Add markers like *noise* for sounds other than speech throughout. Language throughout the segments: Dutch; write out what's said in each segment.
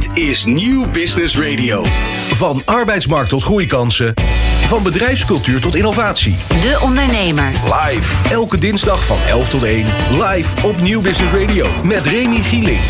Dit is Nieuw Business Radio. Van arbeidsmarkt tot groeikansen. Van bedrijfscultuur tot innovatie. De Ondernemer. Live. Elke dinsdag van 11 tot 1. Live op Nieuw Business Radio. Met Remy Gieling.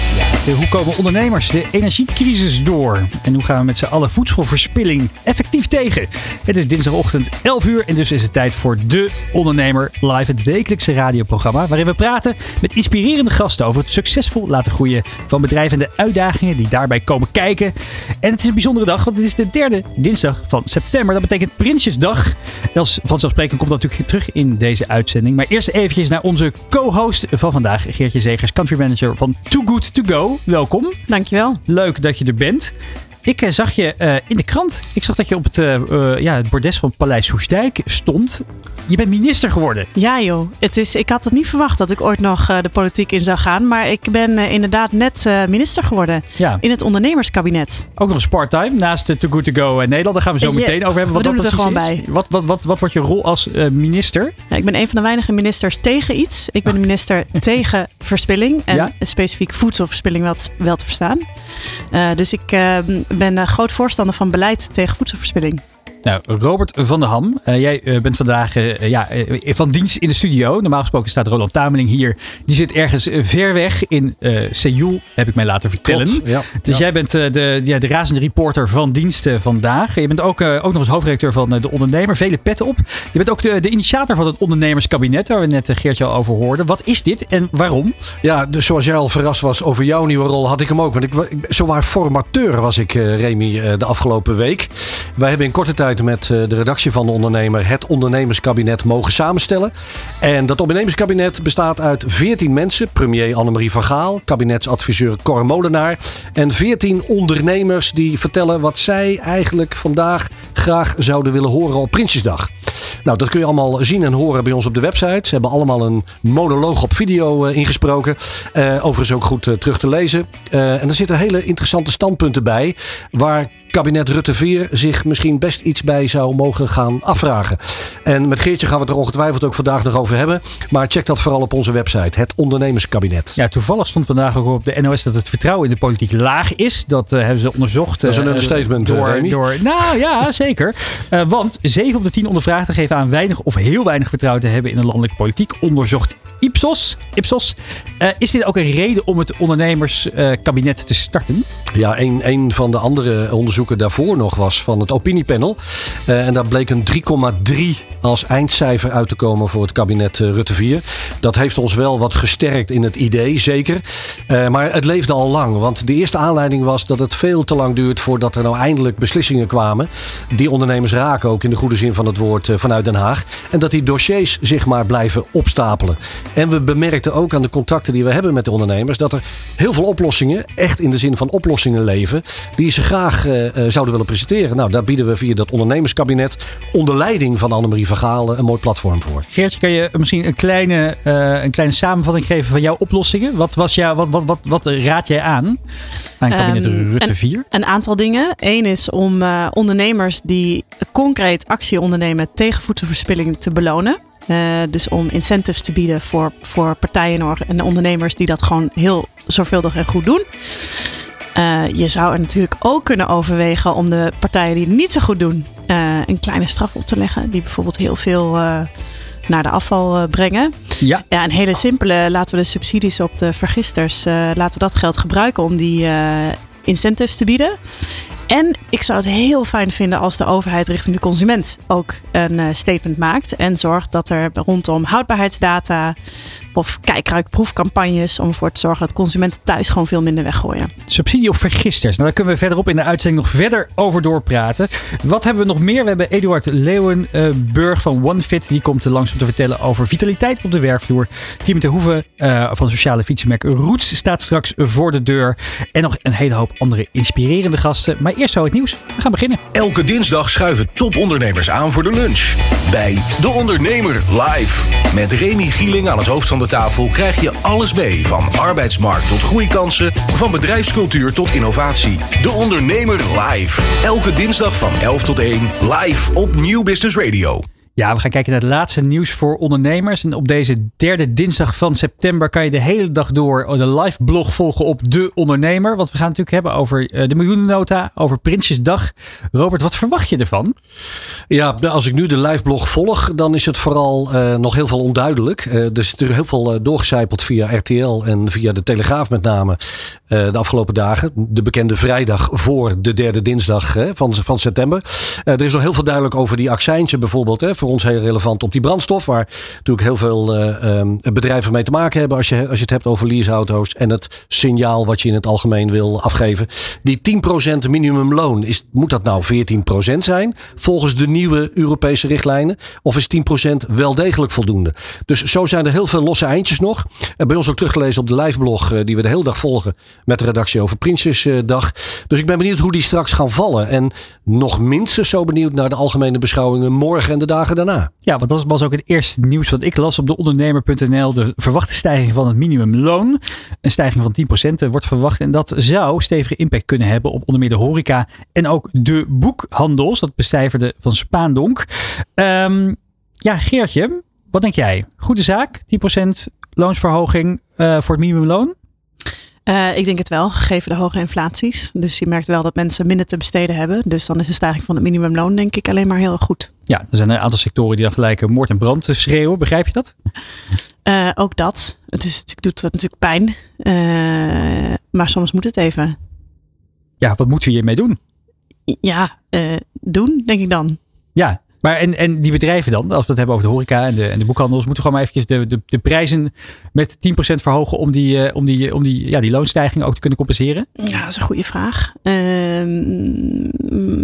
De, hoe komen ondernemers de energiecrisis door? En hoe gaan we met z'n allen voedselverspilling effectief tegen? Het is dinsdagochtend 11 uur en dus is het tijd voor De Ondernemer Live. Het wekelijkse radioprogramma waarin we praten met inspirerende gasten over het succesvol laten groeien van bedrijven en de uitdagingen die daarbij komen kijken. En het is een bijzondere dag, want het is de derde dinsdag van september. Dat betekent Prinsjesdag. Els vanzelfsprekend komt dat natuurlijk terug in deze uitzending. Maar eerst eventjes naar onze co-host van vandaag, Geertje Zegers, country manager van Too Good To Go. Welkom. Dankjewel. Leuk dat je er bent. Ik eh, zag je eh, in de krant. Ik zag dat je op het, eh, ja, het bordes van Paleis Soestdijk stond. Je bent minister geworden. Ja joh, het is, ik had het niet verwacht dat ik ooit nog de politiek in zou gaan. Maar ik ben inderdaad net minister geworden. Ja. In het ondernemerskabinet. Ook nog eens part-time naast de Too Good To Go Nederland. Daar gaan we zo je, meteen over hebben. we Wat doen dat het er gewoon is. Wat, wat, wat, wat wordt je rol als minister? Ja, ik ben een van de weinige ministers tegen iets. Ik ben de minister *laughs* tegen verspilling. En Ja? specifiek voedselverspilling wel te, wel te verstaan. Dus ik eh, ben een groot voorstander van beleid tegen voedselverspilling. Nou, Robert van der Ham, eh, jij eh, bent vandaag eh, ja, van dienst in de studio. Normaal gesproken staat Roland Tameling hier. Die zit ergens ver weg in Seoul, heb ik mij laten vertellen. Klopt, ja. Dus Ja. jij bent de, ja, de razende reporter van diensten vandaag. Je bent ook, ook nog eens hoofdredacteur van De Ondernemer. Vele petten op. Je bent ook de, de initiator van het ondernemerskabinet, waar we net Geertje al over hoorden. Wat is dit en waarom? Ja, dus zoals jij al verrast was over jouw nieuwe rol, had ik hem ook. Want ik, wa- ik, zowaar formateur was ik, Remy, de afgelopen week. Wij hebben in korte tijd met eh, de redactie van de ondernemer het ondernemerskabinet mogen samenstellen. En dat ondernemerskabinet bestaat uit 14 mensen. Premier Annemarie van Gaal, kabinetsadviseur Cor Molenaar. En 14 ondernemers die vertellen wat zij eigenlijk vandaag graag zouden willen horen op Prinsjesdag. Nou, dat kun je allemaal zien en horen bij ons op de website. Ze hebben allemaal een monoloog op video eh, ingesproken. Eh, overigens ook goed terug te lezen. En er zitten hele interessante standpunten bij. Waar kabinet Rutte 4 zich misschien best iets bij zou mogen gaan afvragen. En met Geertje gaan we het er ongetwijfeld ook vandaag nog over hebben. Maar check dat vooral op onze website. Het ondernemerskabinet. Ja, toevallig stond vandaag ook op de NOS dat het vertrouwen in de politiek laag is. Dat eh, hebben ze onderzocht. Dat is een eh, understatement, eh, door, Remy. door, Nou ja, *laughs* zeker. Want 7 op de 10 ondervraagden geven aan weinig of heel weinig vertrouwen te hebben in de landelijke politiek. Onderzocht Ipsos. Ipsos. Eh, is dit ook een reden om het ondernemerskabinet te starten? Ja, een, een van de andere onderzoeken daarvoor nog was van het opiniepanel. Eh, en daar bleek een 3,3 als eindcijfer uit te komen voor het kabinet eh, Rutte 4. Dat heeft ons wel wat gesterkt in het idee, zeker. Maar het leefde al lang. Want de eerste aanleiding was dat het veel te lang duurt voordat er nou eindelijk beslissingen kwamen. Die ondernemers raken ook in de goede zin van het woord vanuit Den Haag. En dat die dossiers zich maar blijven opstapelen. En we bemerkten ook aan de contacten die we hebben met de ondernemers dat er heel veel oplossingen, echt in de zin van oplossingen leven, die ze graag eh, eh, zouden willen presenteren. Nou, daar bieden we via dat ondernemerskabinet onder leiding van Annemarie van Gaal een mooi platform voor. Geertje, kan je misschien een kleine, eh, een kleine samenvatting geven van jouw oplossingen? Wat, was jou, wat, wat, wat, wat raad jij aan aan kabinet Ehm, Rutte en- 4? Een aantal dingen. Eén is om eh, ondernemers die concreet actie ondernemen tegen voedselverspilling te belonen. Eh, dus om incentives te bieden voor, voor partijen en ondernemers die dat gewoon heel zorgvuldig en goed doen. Eh, je zou er natuurlijk ook kunnen overwegen om de partijen die het niet zo goed doen, eh, een kleine straf op te leggen. Die bijvoorbeeld heel veel naar de afval brengen. Ja, Ja, een hele simpele. Laten we de subsidies op de vergisters, laten we dat geld gebruiken om die incentives te bieden. En ik zou het heel fijn vinden als de overheid richting de consument ook een eh, statement maakt. En zorgt dat er rondom houdbaarheidsdata of kijkruikproefcampagnes om ervoor te zorgen dat consumenten thuis gewoon veel minder weggooien. subsidie op vergisters. Nou, daar kunnen we verderop in de uitzending nog verder over doorpraten. Wat hebben we nog meer? We hebben Eduard Leeuwenburg van OneFit. Die komt er langs om te vertellen over vitaliteit op de werkvloer. Tim de Hoeven eh, van sociale fietsenmerk Roots staat straks voor de deur. En nog een hele hoop andere inspirerende gasten. Maar eerst zo het nieuws. We gaan beginnen. Elke dinsdag schuiven topondernemers aan voor de lunch. Bij De Ondernemer live. Met Remy Gieling aan het hoofd van de tafel krijg je alles mee. Van arbeidsmarkt tot groeikansen. Van bedrijfscultuur tot innovatie. De Ondernemer live. Elke dinsdag van 11 tot 1 live op Nieuw Business Radio. Ja, we gaan kijken naar het laatste nieuws voor ondernemers. En op deze derde dinsdag van september kan je de hele dag door de live blog volgen op De Ondernemer. Want we gaan het natuurlijk hebben over eh, de miljoenennota, over Prinsjesdag. Robert, wat verwacht je ervan? Ja, als ik nu de live blog volg, dan is het vooral uh, nog heel veel onduidelijk. Uh, er is natuurlijk heel veel uh, doorgecijpeld via RTL en via de Telegraaf met name de afgelopen dagen. De bekende vrijdag voor de derde dinsdag van, van september. er is nog heel veel duidelijk over die accijnsen bijvoorbeeld. Ons heel relevant op die brandstof. Waar natuurlijk heel veel um, bedrijven mee te maken hebben als je, als je het hebt over leaseauto's. En het signaal wat je in het algemeen wil afgeven. Die 10% minimumloon, is, moet dat nou 14% zijn volgens de nieuwe Europese richtlijnen? Of is 10% wel degelijk voldoende? Dus zo zijn er heel veel losse eindjes nog. En bij ons ook teruggelezen op de liveblog die we de hele dag volgen met de redactie over Prinsjesdag. Dus ik ben benieuwd hoe die straks gaan vallen. En nog minstens zo benieuwd naar de algemene beschouwingen morgen en de dagen daarna. Ja, want dat was ook het eerste nieuws wat ik las op de ondernemer.nl. De verwachte stijging van het minimumloon. Een stijging van 10% wordt verwacht. En dat zou stevige impact kunnen hebben op onder meer de horeca en ook de boekhandels. Dat becijferde van Spaandonk. Um, ja, Geertje, wat denk jij? Goede zaak, 10% loonsverhoging uh, voor het minimumloon? Uh, ik denk het wel, gegeven de hoge inflaties. Dus je merkt wel dat mensen minder te besteden hebben. Dus dan is de stijging van het minimumloon denk ik alleen maar heel goed. Ja, er zijn een aantal sectoren die dan gelijk moord en brand schreeuwen. Begrijp je dat? Uh, ook dat. Het, is, het doet natuurlijk pijn. Uh, maar soms moet het even. Ja, wat moeten we hiermee doen? Ja, doen denk ik dan. Ja, maar en, en die bedrijven dan, als we het hebben over de horeca en de, en de boekhandels, moeten gewoon maar eventjes de, de, de prijzen met 10% verhogen om die, uh, om, die, om die, ja, die loonstijging ook te kunnen compenseren? Ja, dat is een goede vraag. Uh,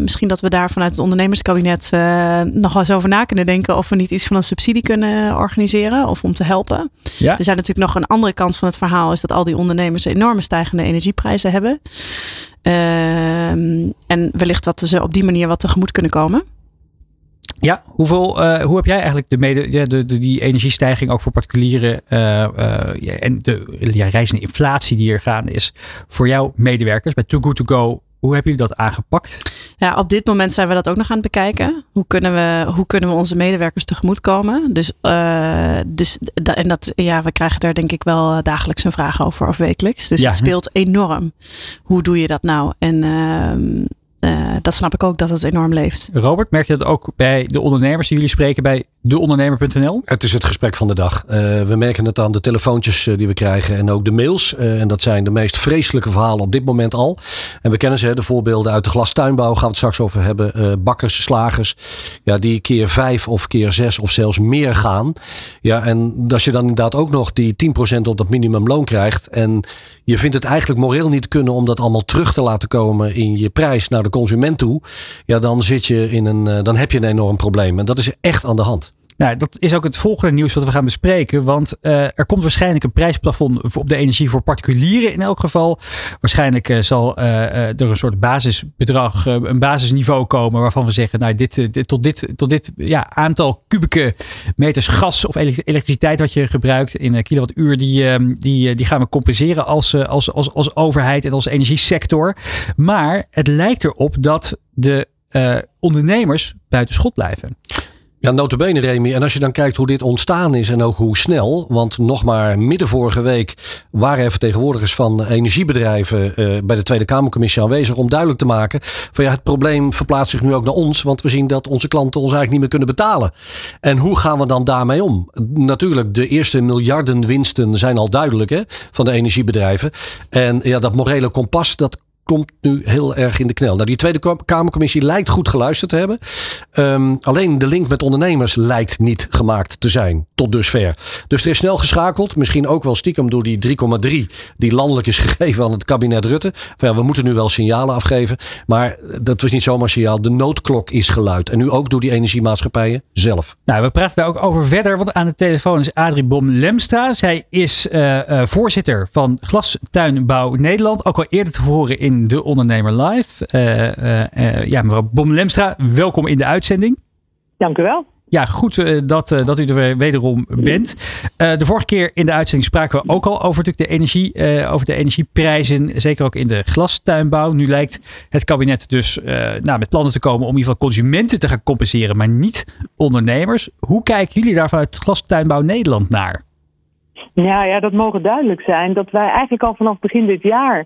misschien dat we daar vanuit het ondernemerskabinet uh, nog wel eens over na kunnen denken of we niet iets van een subsidie kunnen organiseren of om te helpen. Ja. Er zijn natuurlijk nog een andere kant van het verhaal, is dat al die ondernemers enorme stijgende energieprijzen hebben. Ehm, en wellicht dat ze op die manier wat tegemoet kunnen komen. Ja, hoeveel, uh, hoe heb jij eigenlijk de mede, ja, de, de, die energiestijging ook voor particulieren uh, uh, en de ja, reizende inflatie die er gaande is voor jouw medewerkers bij Too Good To Go? Hoe hebben jullie dat aangepakt? Ja, op dit moment zijn we dat ook nog aan het bekijken. Hoe kunnen we, hoe kunnen we onze medewerkers tegemoetkomen? Dus, dus en dat, ja, we krijgen daar denk ik wel dagelijks een vraag over of wekelijks. Dus ja. het speelt enorm. Hoe doe je dat nou? En uh, dat snap ik ook dat het enorm leeft. Robert, merk je dat ook bij de ondernemers die jullie spreken bij deondernemer.nl? Het is het gesprek van de dag. Uh, we merken het aan de telefoontjes uh, die we krijgen en ook de mails. en dat zijn de meest vreselijke verhalen op dit moment al. En we kennen ze, de voorbeelden uit de glastuinbouw gaan we het straks over hebben. bakkers, slagers, ja, die keer vijf of keer zes of zelfs meer gaan. Ja, en als je dan inderdaad ook nog die 10% op dat minimumloon krijgt. En je vindt het eigenlijk moreel niet kunnen om dat allemaal terug te laten komen in je prijs naar de consument toe. Ja, dan zit je in een, dan heb je een enorm probleem. En dat is echt aan de hand. Nou, dat is ook het volgende nieuws wat we gaan bespreken. Want uh, er komt waarschijnlijk een prijsplafond op de energie voor particulieren in elk geval. Waarschijnlijk uh, zal uh, er een soort basisbedrag, een basisniveau komen waarvan we zeggen, nou, dit, dit, tot dit, tot dit ja, aantal kubieke meters gas of elektriciteit wat je gebruikt in kilowattuur, die, die, die gaan we compenseren als, als, als, als overheid en als energiesector. Maar het lijkt erop dat de ondernemers buiten schot blijven. Ja, notabene Remy. En als je dan kijkt hoe dit ontstaan is en ook hoe snel. Want nog maar midden vorige week waren er vertegenwoordigers van energiebedrijven uh, bij de Tweede Kamercommissie aanwezig. Om duidelijk te maken van ja, het probleem verplaatst zich nu ook naar ons. Want we zien dat onze klanten ons eigenlijk niet meer kunnen betalen. En hoe gaan we dan daarmee om? Natuurlijk, de eerste miljarden winsten zijn al duidelijk hè, van de energiebedrijven. En ja, dat morele kompas, dat komt nu heel erg in de knel. Nou, die Tweede Kamercommissie lijkt goed geluisterd te hebben. Um, alleen de link met ondernemers lijkt niet gemaakt te zijn tot dusver. Dus er is snel geschakeld. Misschien ook wel stiekem door die 3,3 die landelijk is *laughs* gegeven aan het kabinet Rutte. Van ja, we moeten nu wel signalen afgeven. Maar dat was niet zomaar signaal. De noodklok is geluid. En nu ook door die energiemaatschappijen zelf. Nou, we praten daar ook over verder. Want aan de telefoon is Adrie Bom-Lemstra. Zij is uh, uh, voorzitter van Glastuinbouw Nederland. Ook al eerder te horen in de Ondernemer Live. Uh, uh, ja, mevrouw Bom-Lemstra, welkom in de uitzending. Dank u wel. Ja, goed uh, dat, uh, dat u er wederom bent. Uh, de vorige keer in de uitzending spraken we ook al over de, energie, over de energieprijzen. Zeker ook in de glastuinbouw. Nu lijkt het kabinet dus nou, met plannen te komen om in ieder geval consumenten te gaan compenseren, maar niet ondernemers. Hoe kijken jullie daar vanuit Glastuinbouw Nederland naar? Ja, ja, dat mogen duidelijk zijn. Dat wij eigenlijk al vanaf begin dit jaar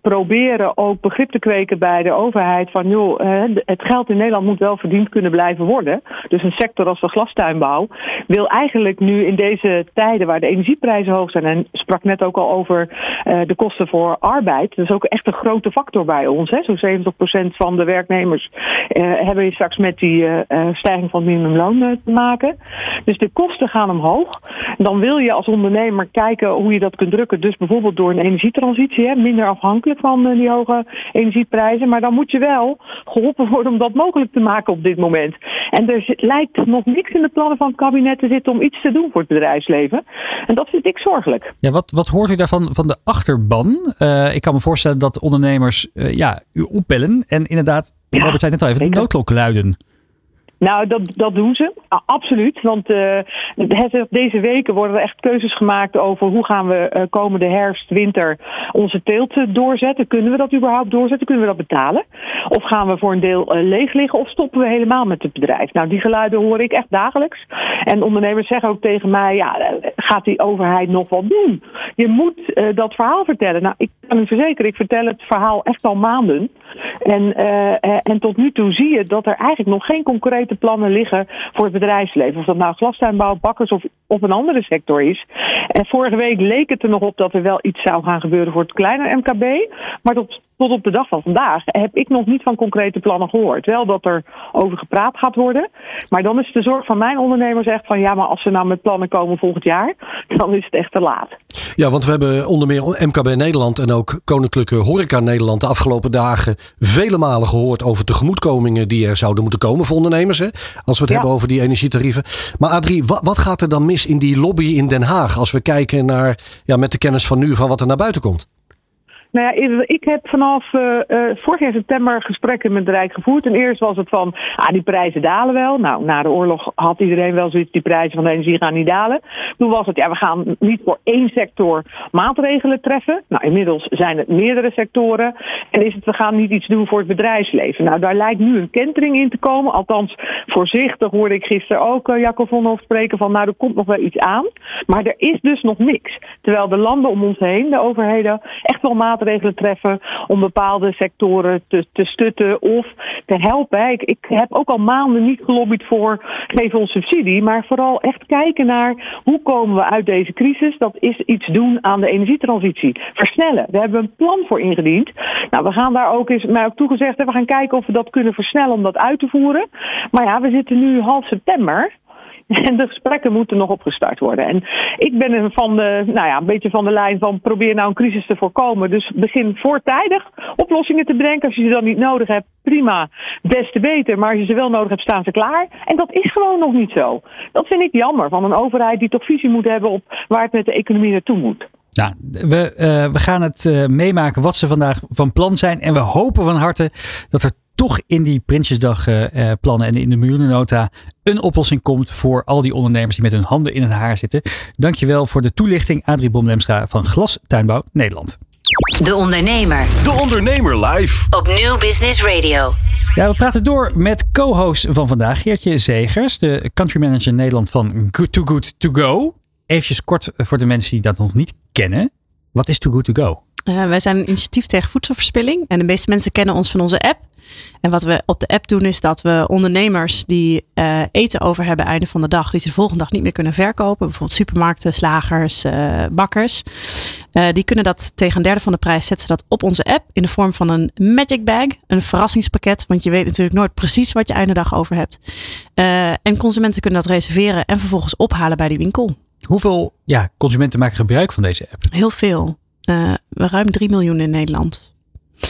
proberen ook begrip te kweken bij de overheid van joh, het geld in Nederland moet wel verdiend kunnen blijven worden. Dus een sector als de glastuinbouw wil eigenlijk nu in deze tijden waar de energieprijzen hoog zijn en sprak net ook al over uh, de kosten voor arbeid. Dat is ook echt een grote factor bij ons. Zo'n 70% van de werknemers uh, hebben straks met die stijging van het minimumloon te maken. Dus de kosten gaan omhoog. Dan wil je als ondernemer maar kijken hoe je dat kunt drukken. Dus bijvoorbeeld door een energietransitie, hè, minder afhankelijk van uh, die hoge energieprijzen. Maar dan moet je wel geholpen worden om dat mogelijk te maken op dit moment. En er lijkt nog niks in de plannen van het kabinet te zitten om iets te doen voor het bedrijfsleven. En dat vind ik zorgelijk. Ja, wat, wat hoort u daarvan van de achterban? Uh, ik kan me voorstellen dat ondernemers uh, ja, u opbellen en inderdaad, ja, Robert zei net al even, de noodklok luiden. Nou, dat, dat doen ze. Absoluut. Want uh, deze weken worden er echt keuzes gemaakt over hoe gaan we uh, komende herfst, winter onze teelt uh, doorzetten. Kunnen we dat überhaupt doorzetten? Kunnen we dat betalen? Of gaan we voor een deel leeg liggen of stoppen we helemaal met het bedrijf? Nou, die geluiden hoor ik echt dagelijks. En ondernemers zeggen ook tegen mij, ja, gaat die overheid nog wat doen? Je moet dat verhaal vertellen. Nou, ik kan u verzekeren, ik vertel het verhaal echt al maanden. En, en tot nu toe zie je dat er eigenlijk nog geen concrete plannen liggen voor het bedrijfsleven. Of dat nou glastuinbouw, bakkers of, of een andere sector is. En vorige week leek het er nog op dat er wel iets zou gaan gebeuren voor het kleine MKB. Maar tot, tot op de dag van vandaag heb ik nog niet van concrete plannen gehoord. Wel dat er over gepraat gaat worden. Maar dan is de zorg van mijn ondernemers echt van ja, maar als ze nou met plannen komen volgend jaar, *laughs* dan is het echt te laat. Ja, want we hebben onder meer MKB Nederland en ook Koninklijke Horeca Nederland de afgelopen dagen vele malen gehoord over tegemoetkomingen die er zouden moeten komen voor ondernemers. Hè? Als we het hebben over die energietarieven. Maar Adrie, wat, wat, gaat er dan mis in die lobby in Den Haag als we kijken naar, ja, met de kennis van nu, van wat er naar buiten komt? Nou ja, ik heb vanaf uh, uh, vorig jaar september gesprekken met de Rijk gevoerd. En eerst was het van, ah, die prijzen dalen wel. Nou, na de oorlog had iedereen wel zoiets, die prijzen van de energie gaan niet dalen. Toen was het, ja, we gaan niet voor één sector maatregelen treffen. Nou, inmiddels zijn het meerdere sectoren. En is het, we gaan niet iets doen voor het bedrijfsleven. Nou, daar lijkt nu een kentering in te komen. Althans, voorzichtig hoorde ik gisteren ook uh, Jacco Vonhoff spreken van, nou, er komt nog wel iets aan. Maar er is dus nog niks. Terwijl de landen om ons heen, de overheden, echt wel maatregelen maatregelen treffen om bepaalde sectoren te, te stutten of te helpen. Ik, ik heb ook al maanden niet gelobbyd voor geef ons subsidie, maar vooral echt kijken naar hoe komen we uit deze crisis. Dat is iets doen aan de energietransitie. Versnellen. We hebben een plan voor ingediend. Nou, we gaan daar ook eens, mij ook toegezegd, we gaan kijken of we dat kunnen versnellen om dat uit te voeren. Maar ja, we zitten nu half september. *laughs* En de gesprekken moeten nog opgestart worden. En ik ben nou ja, een beetje van de lijn van probeer nou een crisis te voorkomen. Dus begin voortijdig oplossingen te bedenken. Als je ze dan niet nodig hebt, prima, best te beter. Maar als je ze wel nodig hebt, staan ze klaar. En dat is gewoon nog niet zo. Dat vind ik jammer van een overheid die toch visie moet hebben op waar het met de economie naartoe moet. Nou, we, uh, we gaan het uh, meemaken wat ze vandaag van plan zijn. En we hopen van harte dat er toch in die Prinsjesdag-plannen en in de miljoenennota een oplossing komt voor al die ondernemers die met hun handen in het haar zitten. Dankjewel voor de toelichting, Adrie Bomlemstra van Glas Tuinbouw Nederland. De Ondernemer. De Ondernemer live. Op Nieuw Business Radio. Ja, we praten door met co-host van vandaag, Geertje Zegers, de country manager Nederland van Good to Good to Go. Even kort voor de mensen die dat nog niet kennen. Wat is Too Good To Go? Uh, wij zijn een initiatief tegen voedselverspilling. En de meeste mensen kennen ons van onze app. En wat we op de app doen is dat we ondernemers die uh, eten over hebben einde van de dag, die ze de volgende dag niet meer kunnen verkopen, bijvoorbeeld supermarkten, slagers, uh, bakkers, uh, die kunnen dat tegen een derde van de prijs zetten ze dat op onze app in de vorm van een magic bag, een verrassingspakket, want je weet natuurlijk nooit precies wat je einde dag over hebt. en consumenten kunnen dat reserveren en vervolgens ophalen bij die winkel. Hoeveel ja, consumenten maken gebruik van deze app? Heel veel. Ruim 3 miljoen in Nederland.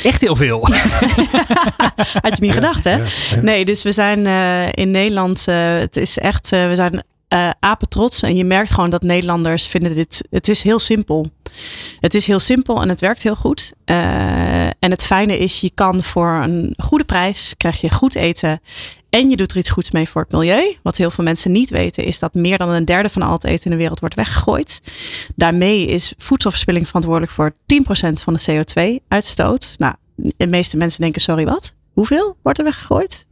Echt heel veel. *laughs* Had je niet gedacht, hè? Nee, dus we zijn uh, in Nederland. Uh, het is echt. Uh, we zijn apetrots. En je merkt gewoon dat Nederlanders vinden dit. Het is heel simpel. Het is heel simpel en het werkt heel goed. en het fijne is, je kan voor een goede prijs krijg je goed eten. En je doet er iets goeds mee voor het milieu. Wat heel veel mensen niet weten, is dat meer dan een derde van al het eten in de wereld wordt weggegooid. Daarmee is voedselverspilling verantwoordelijk voor 10% van de CO2-uitstoot. Nou, de meeste mensen denken: sorry, wat? Hoeveel wordt er weggegooid?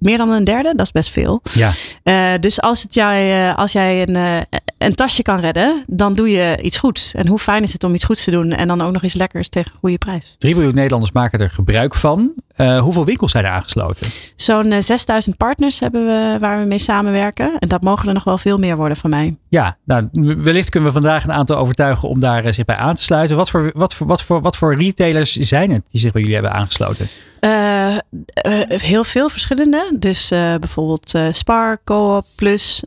Meer dan een derde, dat is best veel. Ja. Uh, dus als, het jij, uh, als jij een, uh, een tasje kan redden, dan doe je iets goeds. En hoe fijn is het om iets goeds te doen en dan ook nog iets lekkers tegen een goede prijs. 3 miljoen Nederlanders maken er gebruik van. Hoeveel winkels zijn er aangesloten? Zo'n 6000 partners hebben we waar we mee samenwerken. En dat mogen er nog wel veel meer worden van mij. Ja, nou, wellicht kunnen we vandaag een aantal overtuigen om daar zich bij aan te sluiten. Wat voor, wat, voor, wat, voor, wat voor retailers zijn het die zich bij jullie hebben aangesloten? Heel veel verschillende. Dus bijvoorbeeld Spar, Coop, Plus,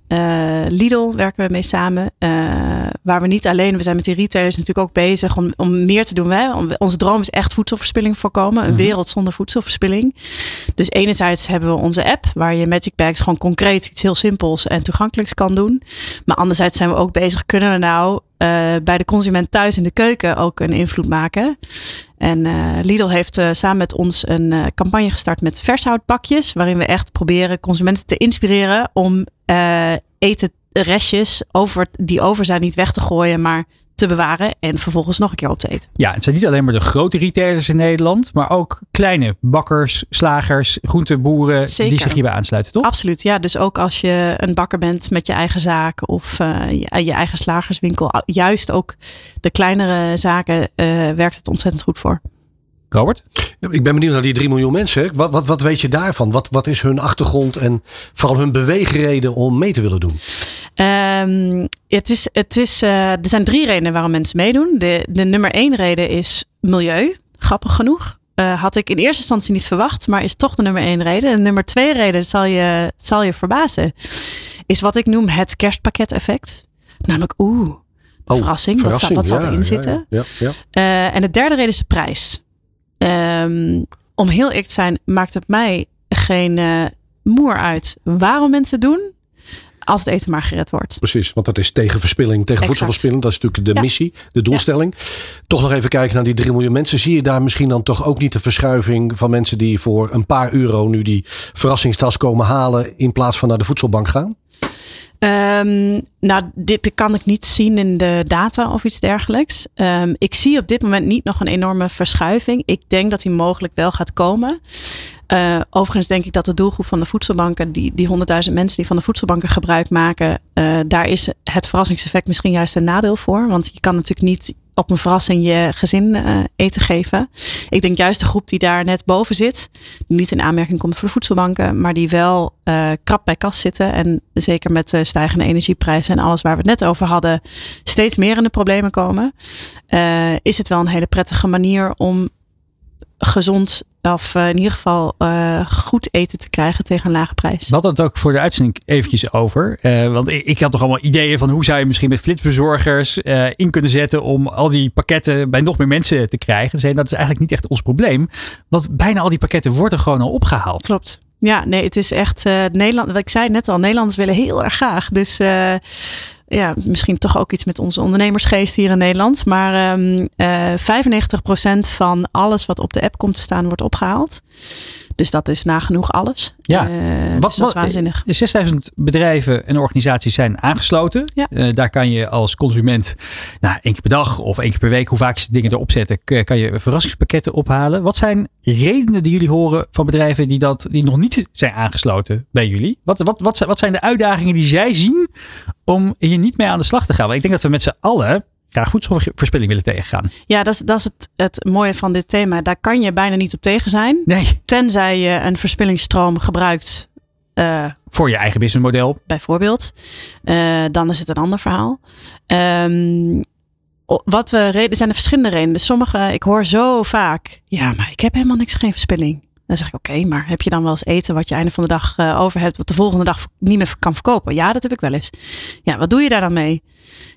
Lidl werken we mee samen. waar we niet alleen, we zijn met die retailers natuurlijk ook bezig om, om meer te doen. Wij, onze droom is echt voedselverspilling voorkomen. Een -hmm. wereld zonder voedselverspilling. Dus enerzijds hebben we onze app waar je Magic Bags gewoon concreet iets heel simpels en toegankelijks kan doen. Maar anderzijds zijn we ook bezig, kunnen we nou bij de consument thuis in de keuken ook een invloed maken? En uh, Lidl heeft uh, samen met ons een campagne gestart met vershoutpakjes. Waarin we echt proberen consumenten te inspireren om eten restjes over, die over zijn niet weg te gooien, maar te bewaren en vervolgens nog een keer op te eten. Ja, het zijn niet alleen maar de grote retailers in Nederland, maar ook kleine bakkers, slagers, groenteboeren Zeker. die zich hierbij aansluiten, toch? Absoluut, ja. Dus ook als je een bakker bent met je eigen zaak of uh, je, je, eigen slagerswinkel, juist ook de kleinere zaken uh, werkt het ontzettend goed voor. Robert? Ik ben benieuwd naar die 3 miljoen mensen. Wat, wat, wat weet je daarvan? Wat, wat is hun achtergrond en vooral hun beweegreden om mee te willen doen? Um, het is, het is, uh, er zijn drie redenen waarom mensen meedoen. De, de nummer één reden is milieu. Grappig genoeg. Uh, had ik in eerste instantie niet verwacht, maar is toch de nummer één reden. En nummer twee reden zal je, zal je verbazen. Is wat ik noem het kerstpakket-effect. Namelijk, oeh, oh, verrassing. verrassing. Wat, wat zal ja, erin zitten? Ja, uh, en de derde reden is de prijs. Um, om heel eerlijk te zijn, maakt het mij geen moer uit waarom mensen het doen. Als het eten maar gered wordt. Precies, want dat is tegen verspilling, tegen voedselverspilling. Dat is natuurlijk de Ja. missie, de doelstelling. Toch nog even kijken naar die 3 miljoen mensen. Zie je daar misschien dan toch ook niet de verschuiving van mensen die voor een paar euro nu die verrassingstas komen halen. in plaats van naar de voedselbank gaan? Um, nou, dit kan ik niet zien in de data of iets dergelijks. Um, ik zie op dit moment niet nog een enorme verschuiving. Ik denk dat die mogelijk wel gaat komen. Uh, overigens denk ik dat de doelgroep van de voedselbanken, die, die 100.000 mensen die van de voedselbanken gebruik maken, uh, daar is het verrassingseffect misschien juist een nadeel voor. Want je kan natuurlijk niet op een verrassing je gezin uh, eten geven. Ik denk juist de groep die daar net boven zit, die niet in aanmerking komt voor de voedselbanken, maar die wel krap bij kas zitten. En zeker met de stijgende energieprijzen en alles waar we het net over hadden, steeds meer in de problemen komen. Is het wel een hele prettige manier om gezond of uh, in ieder geval uh, goed eten te krijgen tegen een lage prijs. We hadden het ook voor de uitzending eventjes over. Uh, want ik, ik, had toch allemaal ideeën van hoe zou je misschien met flitsbezorgers in kunnen zetten om al die pakketten bij nog meer mensen te krijgen. Dus dat is eigenlijk niet echt ons probleem. Want bijna al die pakketten worden gewoon al opgehaald. Klopt. Ja, nee, het is echt Nederland. Wat ik zei net al, Nederlanders willen heel erg graag. Dus ja, misschien toch ook iets met onze ondernemersgeest hier in Nederland. Maar um, uh, 95% van alles wat op de app komt te staan, wordt opgehaald. Dus dat is nagenoeg alles. Ja, uh, wat, dus dat is waanzinnig. 6000 bedrijven en organisaties zijn aangesloten. Ja. Uh, daar kan je als consument nou, één keer per dag of één keer per week, hoe vaak ze dingen erop zetten, kan je verrassingspakketten ophalen. Wat zijn redenen die jullie horen van bedrijven die, dat, die nog niet zijn aangesloten bij jullie? Wat, wat, wat, wat zijn de uitdagingen die zij zien om hier niet mee aan de slag te gaan? Want ik denk dat we met z'n allen graag voedselverspilling willen tegengaan. Ja, dat is, dat is het, het mooie van dit thema. Daar kan je bijna niet op tegen zijn. Nee. Tenzij je een verspillingsstroom gebruikt. Uh, Voor je eigen businessmodel. Bijvoorbeeld. Uh, dan is het een ander verhaal. Um, wat we reden zijn er verschillende redenen. Dus sommige, ik hoor zo vaak. Ja, maar ik heb helemaal niks geen verspilling. Dan zeg ik, oké, okay, maar heb je dan wel eens eten wat je einde van de dag uh, over hebt, wat de volgende dag niet meer kan verkopen? Ja, dat heb ik wel eens. Ja, wat doe je daar dan mee?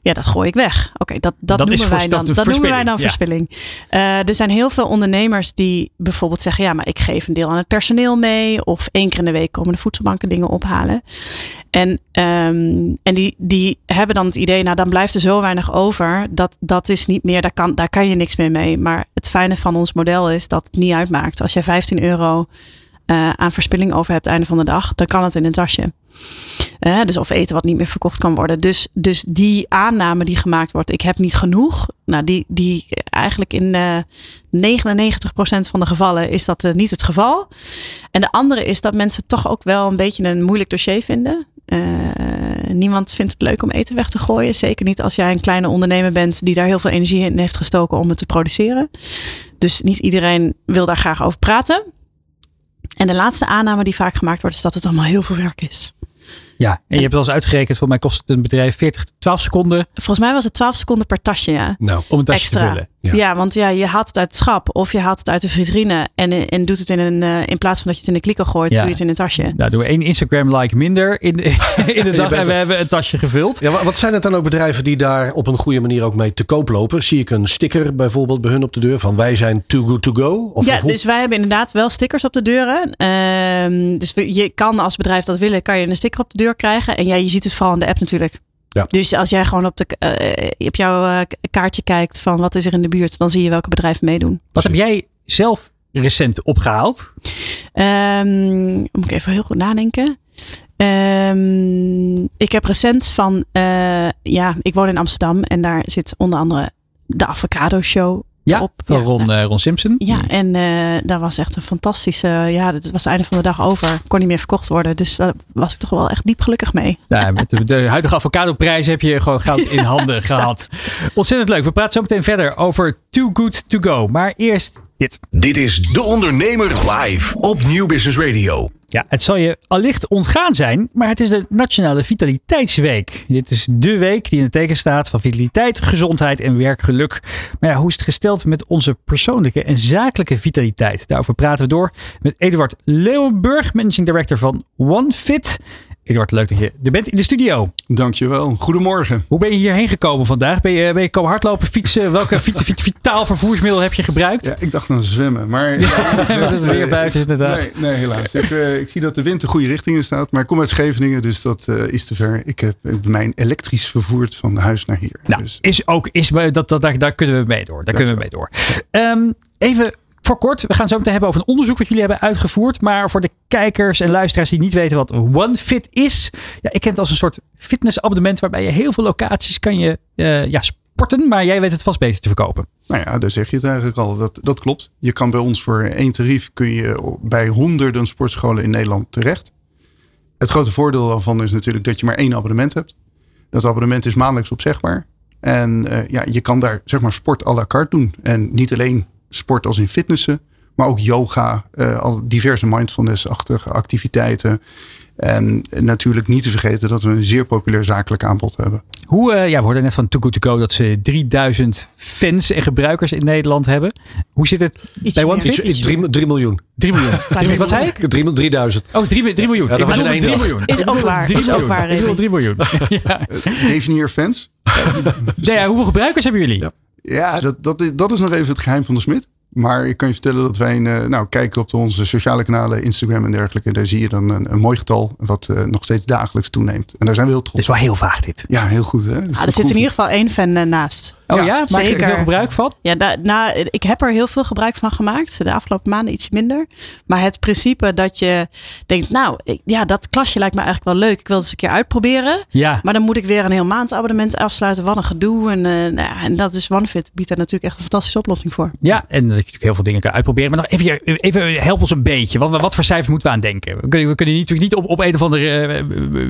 Ja, dat gooi ik weg. Oké, okay, dat, dat, dat, noemen wij dan, dat noemen wij dan ja. verspilling. Uh, er zijn heel veel ondernemers die bijvoorbeeld zeggen, ja, maar ik geef een deel aan het personeel mee. Of één keer in de week komen de voedselbanken dingen ophalen. En, um, en die, die hebben dan het idee, nou dan blijft er zo weinig over. Dat, dat is niet meer, daar kan, daar kan je niks meer mee. Maar het fijne van ons model is dat het niet uitmaakt. Als jij 15 euro eh, aan verspilling over hebt einde van de dag, dan kan het in een tasje. Dus of eten wat niet meer verkocht kan worden. Dus, dus die aanname die gemaakt wordt, ik heb niet genoeg. Nou, die, die eigenlijk in eh 99% van de gevallen is dat eh, niet het geval. En de andere is dat mensen toch ook wel een beetje een moeilijk dossier vinden. Eh, niemand vindt het leuk om eten weg te gooien. Zeker niet als jij een kleine ondernemer bent die daar heel veel energie in heeft gestoken om het te produceren. Dus niet iedereen wil daar graag over praten. En de laatste aanname die vaak gemaakt wordt, is dat het allemaal heel veel werk is. Ja, en je hebt wel eens uitgerekend, voor mij kost het een bedrijf 40, 12 seconden Volgens mij was het 12 seconden per tasje, ja. Nou, om een tasje te Extra. vullen. Ja. Ja. want ja, je haalt het uit het schap of je haalt het uit de vitrine en, en doet het in een, eh, in plaats van dat je het in een klikker gooit, Ja. doe je het in een tasje. Nou, doen we één Instagram-like minder in, in de *laughs* dag en we er. hebben een tasje gevuld. Ja, wa- wat zijn het dan ook bedrijven die daar op een goede manier ook mee te koop lopen? Zie ik een sticker bijvoorbeeld bij hun op de deur van wij zijn too good to go? Of, ja, dus wij hebben inderdaad wel stickers op de deuren. Ehm, dus we- je kan als bedrijf dat willen, kan je een sticker op de deur krijgen. En ja, je ziet het vooral in de app natuurlijk. Ja. Dus als jij gewoon op, de, eh, op jouw eh, kaartje kijkt van wat is er in de buurt, dan zie je welke bedrijven meedoen. Wat heb jij zelf recent opgehaald? Ehm, moet ik even heel goed nadenken. Ehm, ik heb recent van, eh, ja, ik woon in Amsterdam en daar zit onder andere de Avocado Show Ja, op. van Ron, nou, eh, Ron Simpson. ja, en eh dat was echt een fantastische, ja, dat was het einde van de dag over. Kon niet meer verkocht worden, dus daar was ik toch wel echt diep gelukkig mee. *laughs* Met de, de huidige avocado-prijs heb je gewoon goud in handen *laughs* gehad. Ontzettend leuk. We praten zo meteen verder over Too Good To Go. Maar eerst dit. Dit is De Ondernemer live op Nieuw Business Radio. Ja, het zal je allicht ontgaan zijn, maar het is de Nationale Vitaliteitsweek. Dit is de week die in het teken staat van vitaliteit, gezondheid en werkgeluk. Maar ja, hoe is het gesteld met onze persoonlijke en zakelijke vitaliteit? Daarover praten we door met Eduard Leeuwenburg, Managing Director van OneFit. Eduard, leuk dat je er bent in de studio. Dankjewel. Goedemorgen. Hoe ben je hierheen gekomen vandaag? Ben je, ben je komen hardlopen, fietsen? Welke *laughs* vit, vit- vitaal vervoersmiddel heb je gebruikt? Ja, ik dacht aan zwemmen, maar... *laughs* Met het weer buiten is inderdaad. Nee, nee helaas. Ik, eh, ik zie dat de wind de goede richting in staat. Maar ik kom uit Scheveningen, dus dat eh, is te ver. Ik heb mijn elektrisch vervoerd van huis naar hier. Nou, dus, is ook, is, dat, dat, daar, daar kunnen we mee door. Daar kunnen we mee door. Ehm, even voor kort, we gaan zo meteen hebben over een onderzoek wat jullie hebben uitgevoerd. Maar voor de kijkers en luisteraars die niet weten wat OneFit is. Ja, ik ken het als een soort fitnessabonnement waarbij je heel veel locaties kan je eh, ja, sporten. Maar jij weet het vast beter te verkopen. nou ja, daar zeg je het eigenlijk al. Dat, dat klopt. Je kan bij ons voor één tarief kun je bij honderden sportscholen in Nederland terecht. Het grote voordeel daarvan is natuurlijk dat je maar één abonnement hebt. Dat abonnement is maandelijks opzegbaar. En eh, ja, je kan daar zeg maar sport à la carte doen. En niet alleen sport als in fitnessen, maar ook yoga, eh, al diverse mindfulness-achtige activiteiten. En natuurlijk niet te vergeten dat we een zeer populair zakelijk aanbod hebben. Hoe, eh, ja, we hoorden net van Too Good To Go dat ze 3000 fans en gebruikers in Nederland hebben. Hoe zit het Iets bij. OneFit? Iets, iets drie, drie miljoen. 3 miljoen. *laughs* Drie- wat zei ik? Drie, 3000. Oh, 3 miljoen. Ja, dat was in één 3 dag. miljoen. Is ook waar, 3 is ook miljoen. waar, Ik bedoelde 3 miljoen. ja. Definieer fans. *laughs* Ja, hoeveel gebruikers hebben jullie? Ja. Ja, dat, dat, is, dat is nog even het geheim van de smid. Maar ik kan je vertellen dat wij, een, eh, nou, kijken op onze sociale kanalen, Instagram en dergelijke. Daar zie je dan een, een mooi getal wat eh, nog steeds dagelijks toeneemt. En daar zijn we heel Het trots is wel heel vaag dit. Ja, heel goed. Hè? Ah, er zit in ieder geval één fan eh, naast. Oh ja, Ja, maak je er zeker. veel gebruik van? Ja, da- nou, ik heb er heel veel gebruik van gemaakt. De afgelopen maanden iets minder. Maar het principe dat je denkt, nou, ik- ja, dat klasje lijkt me eigenlijk wel leuk. Ik wil het eens een keer uitproberen. Ja. Maar dan moet ik weer een heel maandabonnement afsluiten. Wat een gedoe. En, eh, nou en dat is OneFit. Biedt daar natuurlijk echt een fantastische oplossing voor. Ja, en natuurlijk heel veel dingen kan uitproberen. Maar nog even, even help ons een beetje. Wat, wat voor cijfers moeten we aan denken? We kunnen, we kunnen natuurlijk niet op, op een of ander, eh,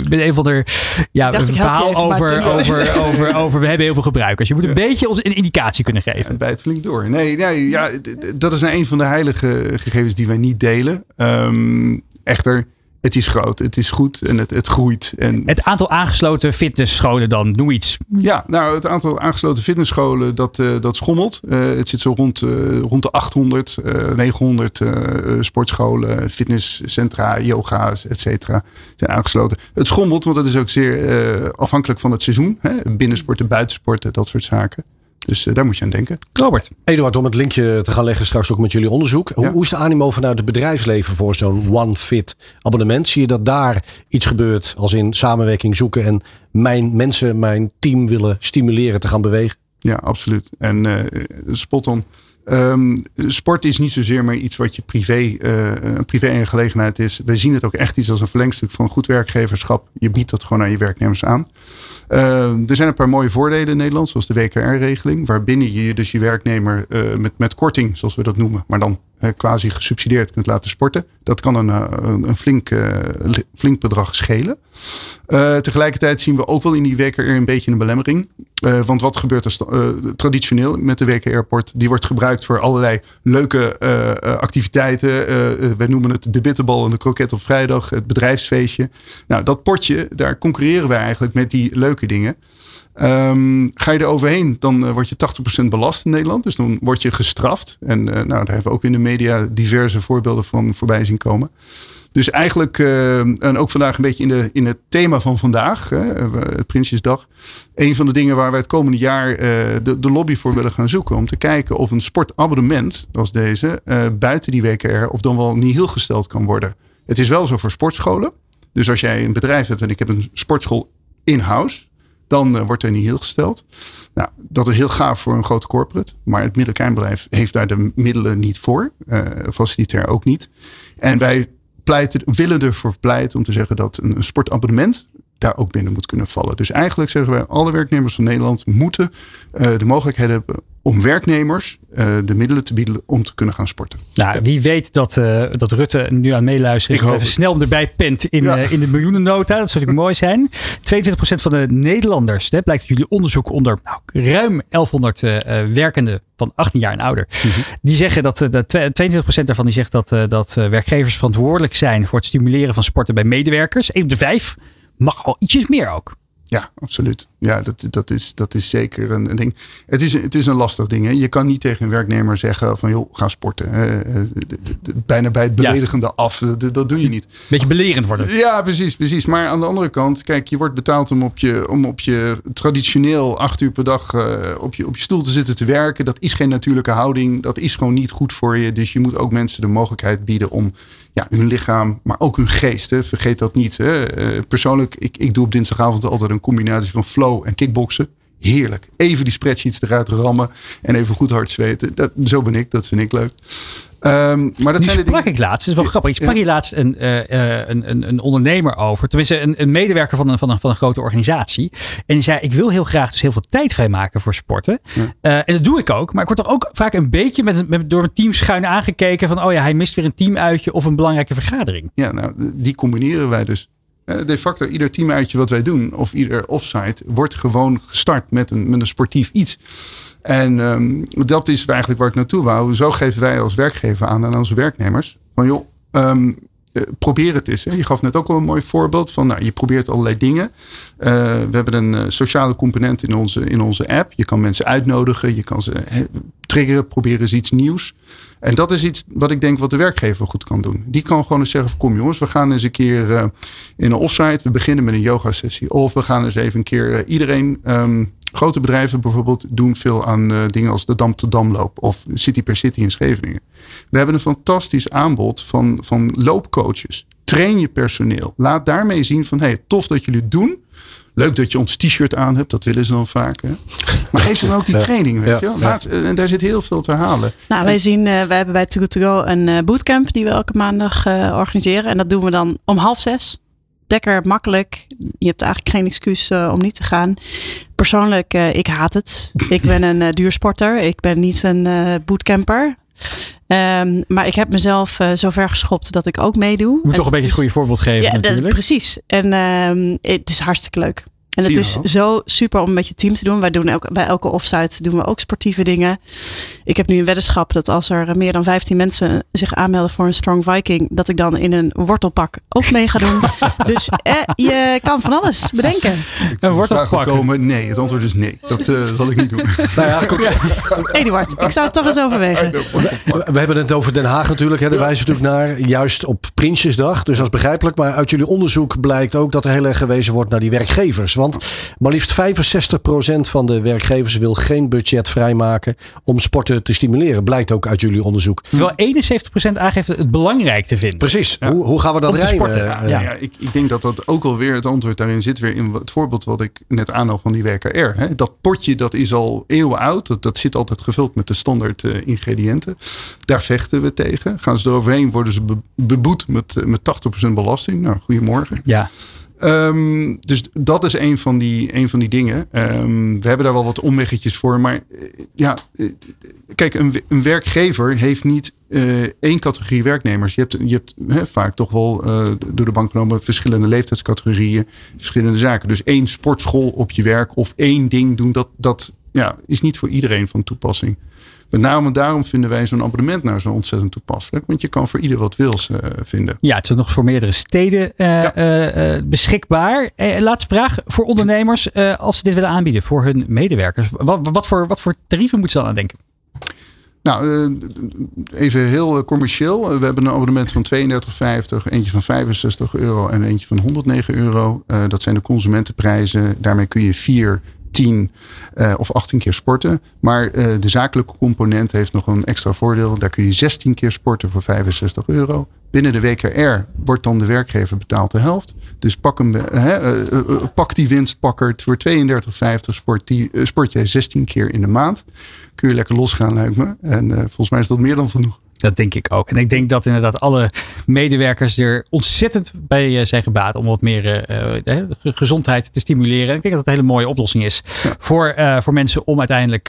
met een of ander ja, een verhaal even, over, over, *laughs* over, over, we hebben heel veel gebruikers. Je moet een beetje ons een indicatie kunnen geven. Het bijt flink door. Nee, nee ja, dat is nou een van de heilige gegevens die wij niet delen. Ehm, echter, het is groot, het is goed en het, het groeit. En Het aantal aangesloten fitnessscholen dan, noem iets. Ja, nou, het aantal aangesloten fitnessscholen, dat, eh, dat schommelt. Eh, het zit zo rond, eh, rond de 800, eh 900 eh, sportscholen, fitnesscentra, yoga's, et cetera, zijn aangesloten. Het schommelt, want het is ook zeer afhankelijk van het seizoen. Hè? Binnensporten, buitensporten, dat soort zaken. Dus eh, daar moet je aan denken. Robert. Eduard, om het linkje te gaan leggen straks ook met jullie onderzoek. Hoe, Ja. hoe is de animo vanuit het bedrijfsleven voor zo'n OneFit abonnement? Zie je dat daar iets gebeurt als in samenwerking zoeken en mijn mensen, mijn team willen stimuleren te gaan bewegen? Ja, absoluut. En eh spot on. Ehm, sport is niet zozeer maar iets wat je privé, eh, een privé-aangelegenheid is. We zien het ook echt iets als een verlengstuk van goed werkgeverschap. Je biedt dat gewoon aan je werknemers aan. Ehm, er zijn een paar mooie voordelen in Nederland, zoals de WKR-regeling, waarbinnen je dus je werknemer eh, met, met korting, zoals we dat noemen, maar dan uh, quasi gesubsidieerd kunt laten sporten. Dat kan een, een, een flink, flink bedrag schelen. tegelijkertijd zien we ook wel in die WKR een beetje een belemmering. want wat gebeurt er traditioneel met de WKR-port? Die wordt gebruikt voor allerlei leuke activiteiten. wij noemen het de bitterbal en de kroket op vrijdag, het bedrijfsfeestje. Nou, dat potje, daar concurreren wij eigenlijk met die leuke dingen. Um, ga je er overheen, dan word je 80% belast in Nederland. Dus dan word je gestraft. En nou, daar hebben we ook in de media diverse voorbeelden van voorbij zien komen. Dus eigenlijk, uh, en ook vandaag een beetje in, de, in het thema van vandaag, het Prinsjesdag. Een van de dingen waar wij het komende jaar de, de lobby voor willen gaan zoeken. Om te kijken of een sportabonnement als deze buiten die WKR of dan wel niet heel gesteld kan worden. Het is wel zo voor sportscholen. Dus als jij een bedrijf hebt en ik heb een sportschool in-house, dan uh, wordt er niet heel gesteld. Nou, dat is heel gaaf voor een grote corporate. Maar het middelkleinbedrijf heeft daar de middelen niet voor. Uh, facilitair ook niet. En wij pleiten, willen ervoor pleiten om te zeggen dat een, sportabonnement daar ook binnen moet kunnen vallen. Dus eigenlijk zeggen wij, alle werknemers van Nederland moeten uh, de mogelijkheid hebben om werknemers uh, de middelen te bieden om te kunnen gaan sporten. Nou, wie weet dat, uh, dat Rutte nu aan meeluisteren is. Even snel erbij pent in, ja. uh, in de miljoenennota. Dat zou natuurlijk *laughs* mooi zijn. 22% van de Nederlanders, hè, blijkt uit jullie onderzoek onder nou, ruim 1100 werkenden van 18 jaar en ouder. Mm -hmm. Die zeggen dat, dat 22% daarvan die zegt dat, dat werkgevers verantwoordelijk zijn voor het stimuleren van sporten bij medewerkers. 1 op de 5 mag al ietsjes meer ook. Ja, absoluut. Ja, dat, dat, is, dat is zeker een, een ding. Het is, het is een lastig ding. Hè? Je kan niet tegen een werknemer zeggen van joh, ga sporten. Bijna bij het beledigende ja. af. Dat doe je niet. Beetje belerend worden. Ja, precies, precies. Maar aan de andere kant, kijk, je wordt betaald om op je, om op je traditioneel acht uur per dag uh, op, je, op je stoel te zitten te werken. Dat is geen natuurlijke houding. Dat is gewoon niet goed voor je. Dus je moet ook mensen de mogelijkheid bieden om ja, hun lichaam, maar ook hun geest. Hè. Vergeet dat niet. Hè. Uh, persoonlijk, ik, ik doe op dinsdagavond altijd een combinatie van flow en kickboksen. Heerlijk. Even die spreadsheets eruit rammen en even goed hard zweten. Dat, zo ben ik, dat vind ik leuk. Um, maar dat die zijn sprak ik laatst. Dat is wel grappig. Ik sprak hier laatst een, uh, een, een, een, ondernemer over. Tenminste, een, een medewerker van een, van, een, van een grote organisatie. En die zei, ik wil heel graag dus heel veel tijd vrijmaken voor sporten. Ja. Uh, en dat doe ik ook. Maar ik word toch ook vaak een beetje met, met, door mijn team schuin aangekeken. Van, oh ja, hij mist weer een teamuitje of een belangrijke vergadering. Ja, nou, die combineren wij dus. De facto, ieder teamuitje wat wij doen, of ieder offsite, wordt gewoon gestart met een, met een sportief iets. En um, dat is eigenlijk waar ik naartoe wou. Zo geven wij als werkgever aan aan onze werknemers. Van joh, um, probeer het eens. Je gaf net ook al een mooi voorbeeld van, nou, je probeert allerlei dingen. Uh, we hebben een sociale component in onze, in onze app. Je kan mensen uitnodigen, je kan ze triggeren, proberen eens iets nieuws. En dat is iets wat ik denk wat de werkgever goed kan doen. Die kan gewoon eens zeggen: kom jongens, we gaan eens een keer uh, in een offsite. We beginnen met een yoga sessie. Of we gaan eens even een keer iedereen. Um, grote bedrijven bijvoorbeeld doen veel aan uh, dingen als de Dam tot Damloop of City per City in Scheveningen. We hebben een fantastisch aanbod van, van loopcoaches. Train je personeel. Laat daarmee zien van hey, tof dat jullie het doen. Leuk dat je ons t-shirt aan hebt, dat willen ze dan vaak. Hè? Maar geef ze dan ook die training, weet je Laat, En daar zit heel veel te halen. Nou, wij zien, uh, wij hebben bij Too Good To Go een uh, bootcamp die we elke maandag uh, organiseren. En dat doen we dan om half zes lekker makkelijk. Je hebt eigenlijk geen excuus uh, om niet te gaan. Persoonlijk, uh, ik haat het. Ik ben een uh, duursporter. Ik ben niet een bootcamper. Um, maar ik heb mezelf zover geschopt dat ik ook meedoe. Je moet toch een beetje een goede voorbeeld geven ja, natuurlijk. Dat, precies. En um, het is hartstikke leuk. En het is zo super om met je team te doen. Wij doen ook, bij elke offsite doen we ook sportieve dingen. Ik heb nu een weddenschap dat als er meer dan 15 mensen zich aanmelden voor een Strong Viking, dat ik dan in een wortelpak ook mee ga doen. *laughs* dus eh, je kan van alles bedenken. Ik een wortelpak komen? Nee, het antwoord is nee. Dat uh, zal ik niet doen. *laughs* nou ja, kom. Eduard, ik zou het toch eens overwegen. *laughs* We hebben het over Den Haag natuurlijk. Hè. Daar wijzen natuurlijk naar, juist op Prinsjesdag. Dus dat is begrijpelijk. Maar uit jullie onderzoek blijkt ook dat er heel erg gewezen wordt naar die werkgevers. Want Want maar liefst 65% van de werkgevers wil geen budget vrijmaken om sporten te stimuleren. Blijkt ook uit jullie onderzoek. Terwijl 71% aangeeft het belangrijk te vinden. Precies. Hoe, hoe gaan we dat rijmen? sporten, Eh, ja. Ja, ik, ik denk dat dat ook alweer het antwoord daarin zit weer in het voorbeeld wat ik net aanhaal van die WKR. Hè. Dat potje dat is al eeuwen oud. Dat, dat zit altijd gevuld met de standaard eh, ingrediënten. Daar vechten we tegen. Gaan ze eroverheen worden ze be- beboet met, eh, met 80% belasting. Nou, goedemorgen. Ja. Ehm, dus dat is een van die, een van die dingen. Ehm, we hebben daar wel wat omweggetjes voor. Maar eh, ja, eh, kijk, een, een werkgever heeft niet eh, één categorie werknemers. Je hebt, je hebt vaak toch wel door de bank genomen verschillende leeftijdscategorieën, verschillende zaken. Dus één sportschool op je werk of één ding doen, dat, dat ja, is niet voor iedereen van toepassing. Met name daarom vinden wij zo'n abonnement nou zo ontzettend toepasselijk. Want je kan voor ieder wat wils eh, vinden. Ja, het is ook nog voor meerdere steden eh, Ja. eh, beschikbaar. Laatste vraag voor ondernemers. als ze dit willen aanbieden voor hun medewerkers. Wat, wat, voor, wat voor tarieven moeten ze dan aan denken? Nou, even heel commercieel. We hebben een abonnement van 32,50, eentje van 65 euro en eentje van 109 euro. Dat zijn de consumentenprijzen. Daarmee kun je 4, 10 eh, of 18 keer sporten. Maar eh, de zakelijke component heeft nog een extra voordeel. Daar kun je 16 keer sporten voor 65 euro. Binnen de WKR wordt dan de werkgever betaald de helft. Dus pak, hem, hè, eh, pak die winstpakker. Voor 32,50 sport, sport jij 16 keer in de maand. Kun je lekker losgaan, lijkt me. En volgens mij is dat meer dan genoeg. Dat denk ik ook. En ik denk dat inderdaad alle medewerkers er ontzettend bij eh, zijn gebaat om wat meer eh, eh, ge- gezondheid te stimuleren. En ik denk dat het een hele mooie oplossing is voor, voor mensen om uiteindelijk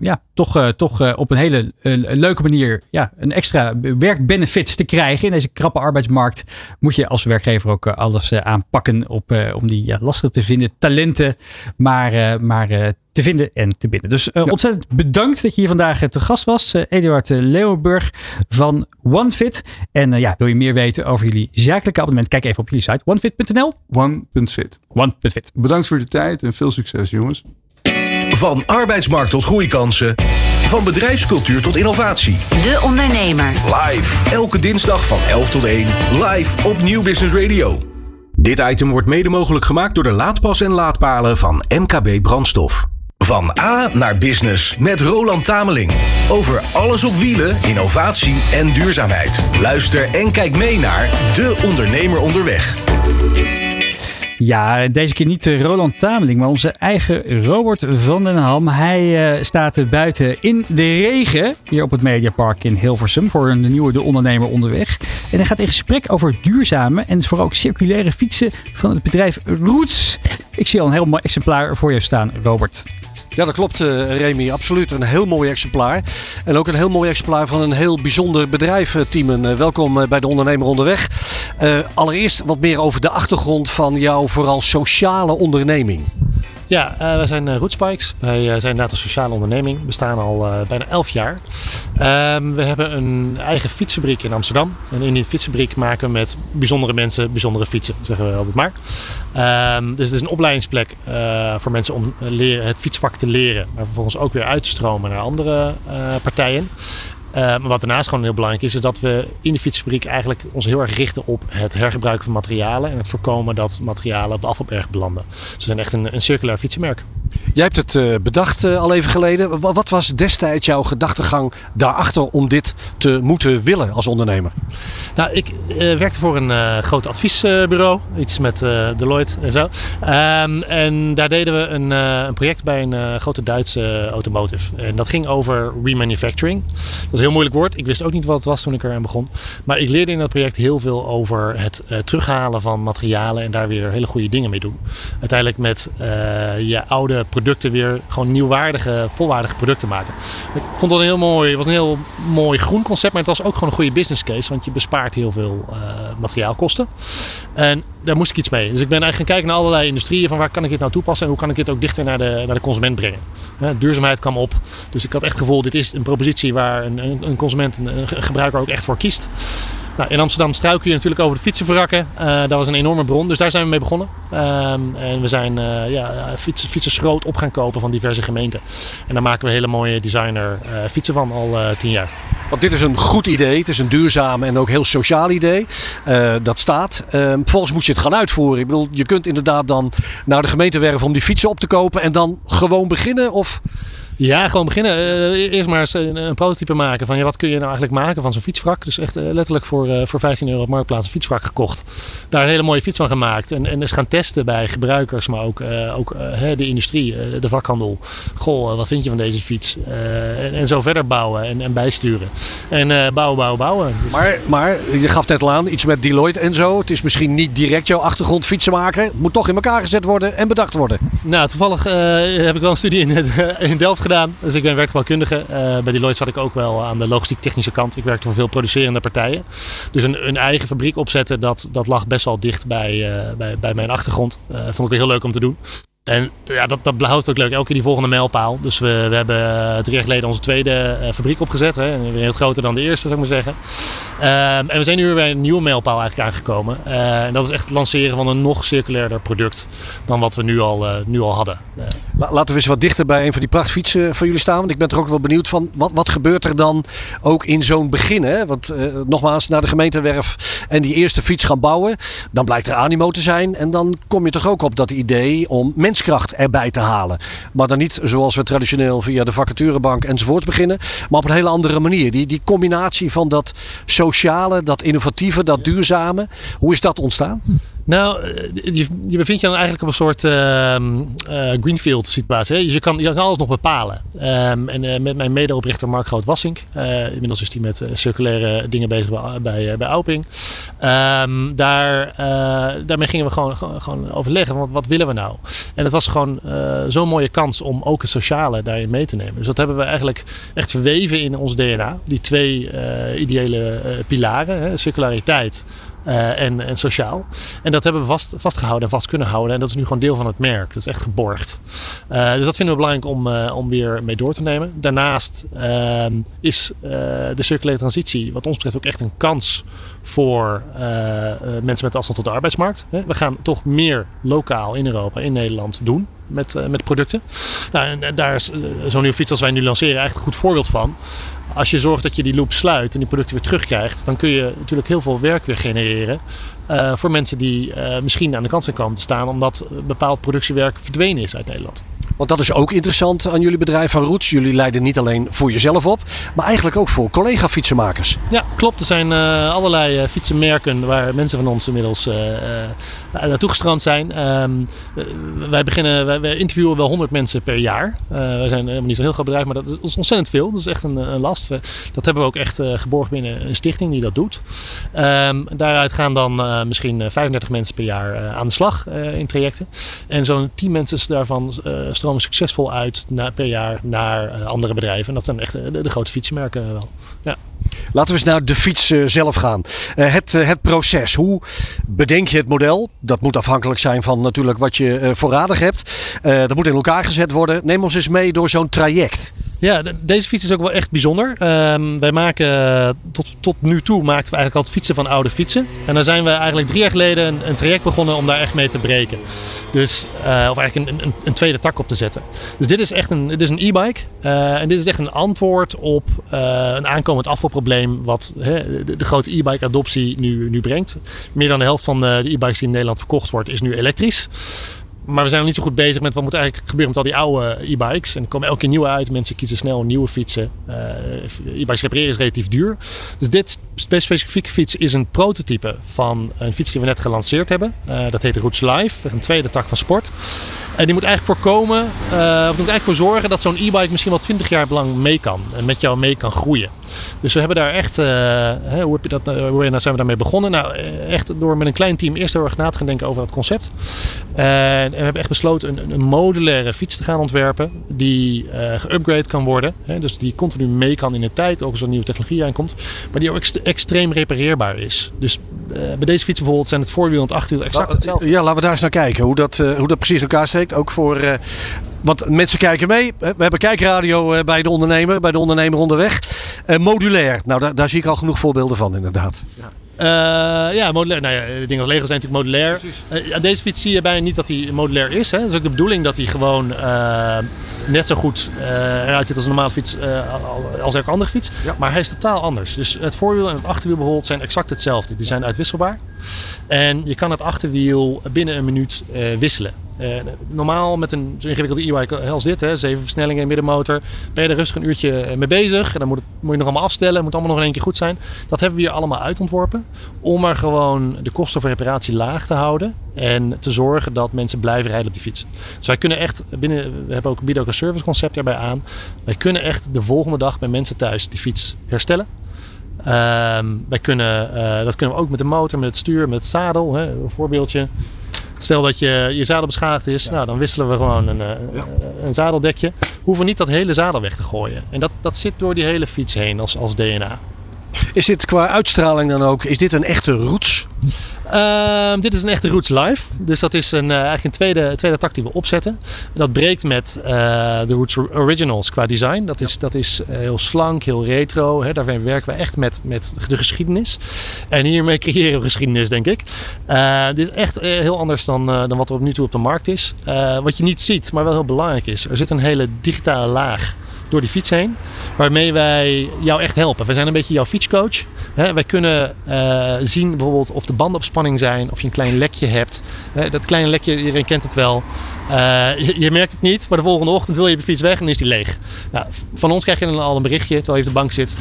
ja, toch, toch op een hele leuke manier ja, een extra werkbenefit te krijgen. In deze krappe arbeidsmarkt moet je als werkgever ook alles aanpakken op, om die ja, lastig te vinden talenten maar, maar te vinden en te binden. Dus eh, ontzettend bedankt dat je hier vandaag eh, te gast was. Eh, Eduard Leeuwenburg van OneFit. En ja, wil je meer weten over jullie zakelijke abonnement? Kijk even op jullie site onefit.nl. One.fit. One.fit. Bedankt voor de tijd en veel succes, jongens. Van arbeidsmarkt tot groeikansen. Van bedrijfscultuur tot innovatie. De Ondernemer. Live. Elke dinsdag van 11 tot 1. Live op Nieuw Business Radio. Dit item wordt mede mogelijk gemaakt door de laadpas en laadpalen van MKB Brandstof. Van A naar Business met Roland Tameling. Over alles op wielen, innovatie en duurzaamheid. Luister en kijk mee naar De Ondernemer Onderweg. Ja, deze keer niet eh, Roland Tameling, maar onze eigen Robert van den Ham. Hij eh, staat buiten in de regen hier op het Mediapark in Hilversum voor een nieuwe De Ondernemer onderweg. En hij gaat in gesprek over duurzame en vooral ook circulaire fietsen van het bedrijf Roots. Ik zie al een heel mooi exemplaar voor je staan, Robert. Ja, dat klopt, eh, Remy. Absoluut. Een heel mooi exemplaar. En ook een heel mooi exemplaar van een heel bijzonder bedrijf, eh. Eh, welkom bij de Ondernemer Onderweg. Allereerst wat meer over de achtergrond van jouw vooral sociale onderneming. Ja, eh, wij zijn uh, Rootspikes. Wij eh, zijn inderdaad een sociale onderneming. We bestaan al eh, bijna 11 jaar. Ehm, we hebben een eigen fietsfabriek in Amsterdam. En in die fietsfabriek maken we met bijzondere mensen bijzondere fietsen, zeggen we altijd maar. Ehm, dus het is een opleidingsplek eh, voor mensen om eh, het fietsvak te leren. Maar vervolgens ook weer uit te stromen naar andere eh, partijen. Uh, maar wat daarnaast gewoon heel belangrijk is, is dat we in de fietsfabriek eigenlijk ons heel erg richten op het hergebruiken van materialen en het voorkomen dat materialen op de afvalberg belanden. We zijn echt een, een circulair fietsenmerk. Jij hebt het uh, bedacht uh, al even geleden. Wat, was destijds jouw gedachtegang daarachter om dit te moeten willen als ondernemer? Nou, ik uh, werkte voor een groot adviesbureau, iets met Deloitte en zo. Um, en daar deden we een, een project bij een grote Duitse automotive. En dat ging over remanufacturing. Dat is een heel moeilijk woord. Ik wist ook niet wat het was toen ik eraan begon. Maar ik leerde in dat project heel veel over het terughalen van materialen en daar weer hele goede dingen mee doen. Uiteindelijk met je oude producten weer gewoon nieuwwaardige, volwaardige producten maken. Ik vond dat een heel mooi, was een heel mooi groen concept, maar het was ook gewoon een goede business case, want je bespaart heel veel uh, materiaalkosten. En daar moest ik iets mee. Dus ik ben eigenlijk gaan kijken naar allerlei industrieën van waar kan ik dit nou toepassen en hoe kan ik dit ook dichter naar de, naar de consument brengen. Duurzaamheid kwam op. Dus ik had echt het gevoel, dit is een propositie waar een, een consument, een, een gebruiker ook echt voor kiest. Nou, in Amsterdam struikel je natuurlijk over de fietsenverrakken. Uh, dat was een enorme bron, dus daar zijn we mee begonnen. Ehm, en we zijn uh, ja, fietsen, fietsen schroot op gaan kopen van diverse gemeenten. En daar maken we hele mooie designer fietsen van al tien jaar. Want dit is een goed idee, het is een duurzaam en ook heel sociaal idee. dat staat. Ehm, vervolgens moet je het gaan uitvoeren. Ik bedoel, je kunt inderdaad dan naar de gemeente werven om die fietsen op te kopen en dan gewoon beginnen? Of... Ja, gewoon beginnen. Uh, eerst maar eens een, een, prototype maken van ja, wat kun je nou eigenlijk maken van zo'n fietsvrak. Dus echt uh, letterlijk voor, uh, voor 15 euro op Marktplaats een fietsvrak gekocht. Daar een hele mooie fiets van gemaakt. En, en eens gaan testen bij gebruikers, maar ook, ook de industrie, de vakhandel. Goh, wat vind je van deze fiets? En, en, zo verder bouwen en, en bijsturen. En bouwen, bouwen, bouwen. Dus... Maar, maar je gaf net al aan, iets met Deloitte en zo. Het is misschien niet direct jouw achtergrond fietsen maken. Het moet toch in elkaar gezet worden en bedacht worden. Nou, toevallig heb ik wel een studie in, in Delft Dus ik ben werktuigbouwkundige. Uh, bij Deloitte zat ik ook wel aan de logistiek-technische kant. Ik werkte voor veel producerende partijen. Dus een, een eigen fabriek opzetten, dat, dat lag best wel dicht bij, uh, bij, bij mijn achtergrond. Uh, vond ik weer heel leuk om te doen. En ja, dat, dat houdt ook leuk. Elke keer die volgende mijlpaal. Dus we, we hebben drie jaar geleden onze tweede fabriek opgezet. Hè. Heel groter dan de eerste, zou ik maar zeggen. Uh, en we zijn nu weer bij een nieuwe mijlpaal eigenlijk aangekomen. En dat is echt het lanceren van een nog circulairder product dan wat we nu al, nu al hadden. Laten we eens wat dichter bij een van die prachtfietsen van jullie staan. Want ik ben toch ook wel benieuwd van wat, wat gebeurt er dan ook in zo'n begin. Hè? Want nogmaals, naar de gemeentewerf en die eerste fiets gaan bouwen. Dan blijkt er animo te zijn. En dan kom je toch ook op dat idee om menskracht erbij te halen. Maar dan niet zoals we traditioneel via de vacaturebank enzovoorts beginnen. Maar op een hele andere manier. Die, die combinatie van dat sociale, dat innovatieve, dat duurzame. Hoe is dat ontstaan? Nou, eh, je, je bevindt je dan eigenlijk op een soort uh, uh, greenfield situatie. Hè? Dus je kan, je alles nog bepalen. Um, en uh, met mijn medeoprichter Mark Groot-Wassink. inmiddels is hij met circulaire dingen bezig bij, bij, Auping. Daar, daarmee gingen we gewoon, gewoon, overleggen. Wat, wat willen we nou? En het was gewoon zo'n mooie kans om ook het sociale daarin mee te nemen. Dus dat hebben we eigenlijk echt verweven in ons DNA. Die twee ideële pilaren. Hè? Circulariteit uh, en, en sociaal. En dat hebben we vast, vastgehouden en vast kunnen houden. En dat is nu gewoon deel van het merk. Dat is echt geborgd. Uh, dus dat vinden we belangrijk om, uh, om weer mee door te nemen. Daarnaast ehm, is de circulaire transitie wat ons betreft ook echt een kans voor mensen met afstand tot de arbeidsmarkt. We gaan toch meer lokaal in Europa, in Nederland doen met, met producten. Nou, en daar is zo'n nieuwe fiets als wij nu lanceren eigenlijk een goed voorbeeld van als je zorgt dat je die loop sluit en die producten weer terugkrijgt, dan kun je natuurlijk heel veel werk weer genereren. Uh, voor mensen die uh, misschien aan de kant zijn komen te staan, omdat bepaald productiewerk verdwenen is uit Nederland. Want dat is ook interessant aan jullie bedrijf van Roots. Jullie leiden niet alleen voor jezelf op, maar eigenlijk ook voor collega-fietsenmakers. Ja, klopt. Er zijn uh, allerlei fietsenmerken waar mensen van ons inmiddels naartoe gestrand zijn. Um, wij, beginnen, wij, interviewen wel 100 mensen per jaar. wij zijn helemaal niet zo'n heel groot bedrijf, maar dat is ontzettend veel. Dat is echt een, een last. Dat hebben we ook echt geborgd binnen een stichting die dat doet. Um, daaruit gaan dan misschien 35 mensen per jaar aan de slag in trajecten. En zo'n 10 mensen daarvan stromen succesvol uit per jaar naar uh, andere bedrijven. En dat zijn echt de, de grote fietsenmerken wel. Ja. Laten we eens naar de fiets uh, zelf gaan. Uh, het, uh, het proces. Hoe bedenk je het model? Dat moet afhankelijk zijn van natuurlijk wat je voorradig hebt. dat moet in elkaar gezet worden. Neem ons eens mee door zo'n traject. Ja, deze fiets is ook wel echt bijzonder. Um, wij maken tot, tot nu toe maakten we eigenlijk altijd fietsen van oude fietsen. En daar zijn we eigenlijk drie jaar geleden een, traject begonnen om daar echt mee te breken. Dus, of eigenlijk een, een, een, tweede tak op te zetten. Dus dit is echt een, e-bike. en dit is echt een antwoord op een aankomend afvalprobleem wat hè, de, de, grote e-bike adoptie nu, nu brengt. Meer dan de helft van de e-bikes die in Nederland verkocht wordt is nu elektrisch. Maar we zijn nog niet zo goed bezig met wat moet eigenlijk gebeuren met al die oude e-bikes. En er komen elke keer nieuwe uit. Mensen kiezen snel nieuwe fietsen. Uh, e-bikes repareren is relatief duur. Dus dit specifieke fiets is een prototype van een fiets die we net gelanceerd hebben. Uh, dat heet Roots Live. Een tweede tak van sport. En die moet eigenlijk voorkomen, uh, of moet eigenlijk voor zorgen dat zo'n e-bike misschien wel 20 jaar lang mee kan. En met jou mee kan groeien. Dus we hebben daar echt, uh, hè, hoe, heb je dat, uh, hoe zijn we daarmee begonnen? Nou, echt door met een klein team eerst heel erg na te gaan denken over het concept. en we hebben echt besloten een, een modulaire fiets te gaan ontwerpen. Die geupgrade kan worden. Hè, dus die continu mee kan in de tijd, ook als er nieuwe technologie aankomt. Maar die ook ex extreem repareerbaar is. Dus bij deze fiets bijvoorbeeld zijn het voorwiel en het achterwiel exact hetzelfde. Ja, laten we daar eens naar kijken. Hoe dat, hoe dat precies elkaar steekt. Ook voor, uh, want mensen kijken mee. We hebben kijkradio uh, bij de ondernemer, bij de ondernemer onderweg. Uh, modulair, nou daar, daar, zie ik al genoeg voorbeelden van inderdaad. Ja. Uh, ja, modulair. Nou ja, dingen als Lego zijn natuurlijk modulair. Uh, aan deze fiets zie je bijna niet dat hij modulair is. Hè. Dat is ook de bedoeling dat hij gewoon uh, net zo goed eruit ziet als een normale fiets als elke andere fiets. Ja. Maar hij is totaal anders. Dus het voorwiel en het achterwiel bijvoorbeeld zijn exact hetzelfde. Die zijn uitwisselbaar. En je kan het achterwiel binnen een minuut wisselen. Uh, normaal met een zo ingewikkelde e-bike als dit, hè, zeven versnellingen, middenmotor, ben je er rustig een uurtje mee bezig. En dan moet, het, moet je nog allemaal afstellen, moet allemaal nog in één keer goed zijn. Dat hebben we hier allemaal uitontworpen om maar gewoon de kosten voor reparatie laag te houden en te zorgen dat mensen blijven rijden op die fiets. Dus wij kunnen echt binnen, we hebben ook, bieden ook een serviceconcept erbij aan. Wij kunnen echt de volgende dag bij mensen thuis die fiets herstellen. Uh, wij kunnen, uh, dat kunnen we ook met de motor, met het stuur, met het zadel. Hè, een voorbeeldje. Stel dat je, je zadel beschadigd is, nou, dan wisselen we gewoon een, ja. een zadeldekje. Hoeven niet dat hele zadel weg te gooien. En dat, dat zit door die hele fiets heen als, als DNA. Is dit qua uitstraling dan ook, is dit een echte roots? Uh, dit is een echte Roots Live. Dus dat is een, uh, eigenlijk een tweede, tweede tak die we opzetten. Dat breekt met uh, de Roots Originals qua design. Dat is, dat is eh, heel slank, heel retro. Hè. Werken we echt met, met de geschiedenis. En hiermee *laughs* creëren we geschiedenis, denk ik. dit is echt heel anders dan, dan wat er op nu toe op de markt is. wat je niet ziet, maar wel heel belangrijk is. Er zit een hele digitale laag door die fiets heen. Waarmee wij jou echt helpen. We zijn een beetje jouw fietscoach. Hè, wij kunnen uh, zien bijvoorbeeld of de banden op spanning zijn. Of je een klein lekje hebt. dat kleine lekje, iedereen kent het wel. Uh, je, merkt het niet, maar de volgende ochtend wil je je fiets weg en is die leeg. Nou, van ons krijg je dan al een berichtje terwijl je op de bank zit.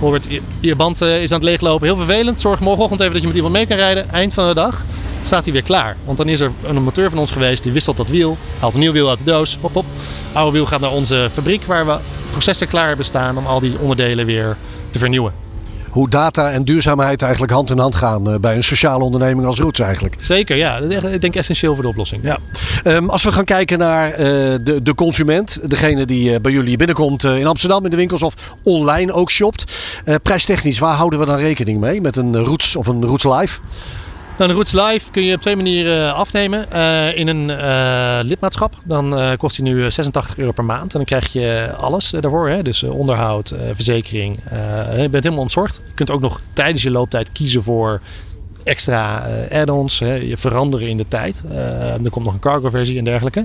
Robert, je, je band uh, is aan het leeglopen. Heel vervelend. Zorg morgenochtend even dat je met iemand mee kan rijden. Eind van de dag staat hij weer klaar. Want dan is er een moteur van ons geweest, die wisselt dat wiel, haalt een nieuw wiel uit de doos, hop hop. Oude wiel gaat naar onze fabriek waar we processen klaar hebben staan om al die onderdelen weer te vernieuwen. Hoe data en duurzaamheid eigenlijk hand in hand gaan eh, bij een sociale onderneming als Roots eigenlijk. Zeker, ja. Ik denk essentieel voor de oplossing. Ja. Um, als we gaan kijken naar uh, de, de consument, degene die uh, bij jullie binnenkomt in Amsterdam in de winkels of online ook shopt. prijstechnisch, waar houden we dan rekening mee met een Roots of een Roots Live? Dan Roots Live kun je op twee manieren afnemen. Uh, in een uh, lidmaatschap. Dan kost hij nu 86 euro per maand. En dan krijg je alles daarvoor. Hè? Dus onderhoud, verzekering. je bent helemaal ontzorgd. Je kunt ook nog tijdens je looptijd kiezen voor extra add-ons. Je veranderen in de tijd. er komt nog een cargo versie en dergelijke.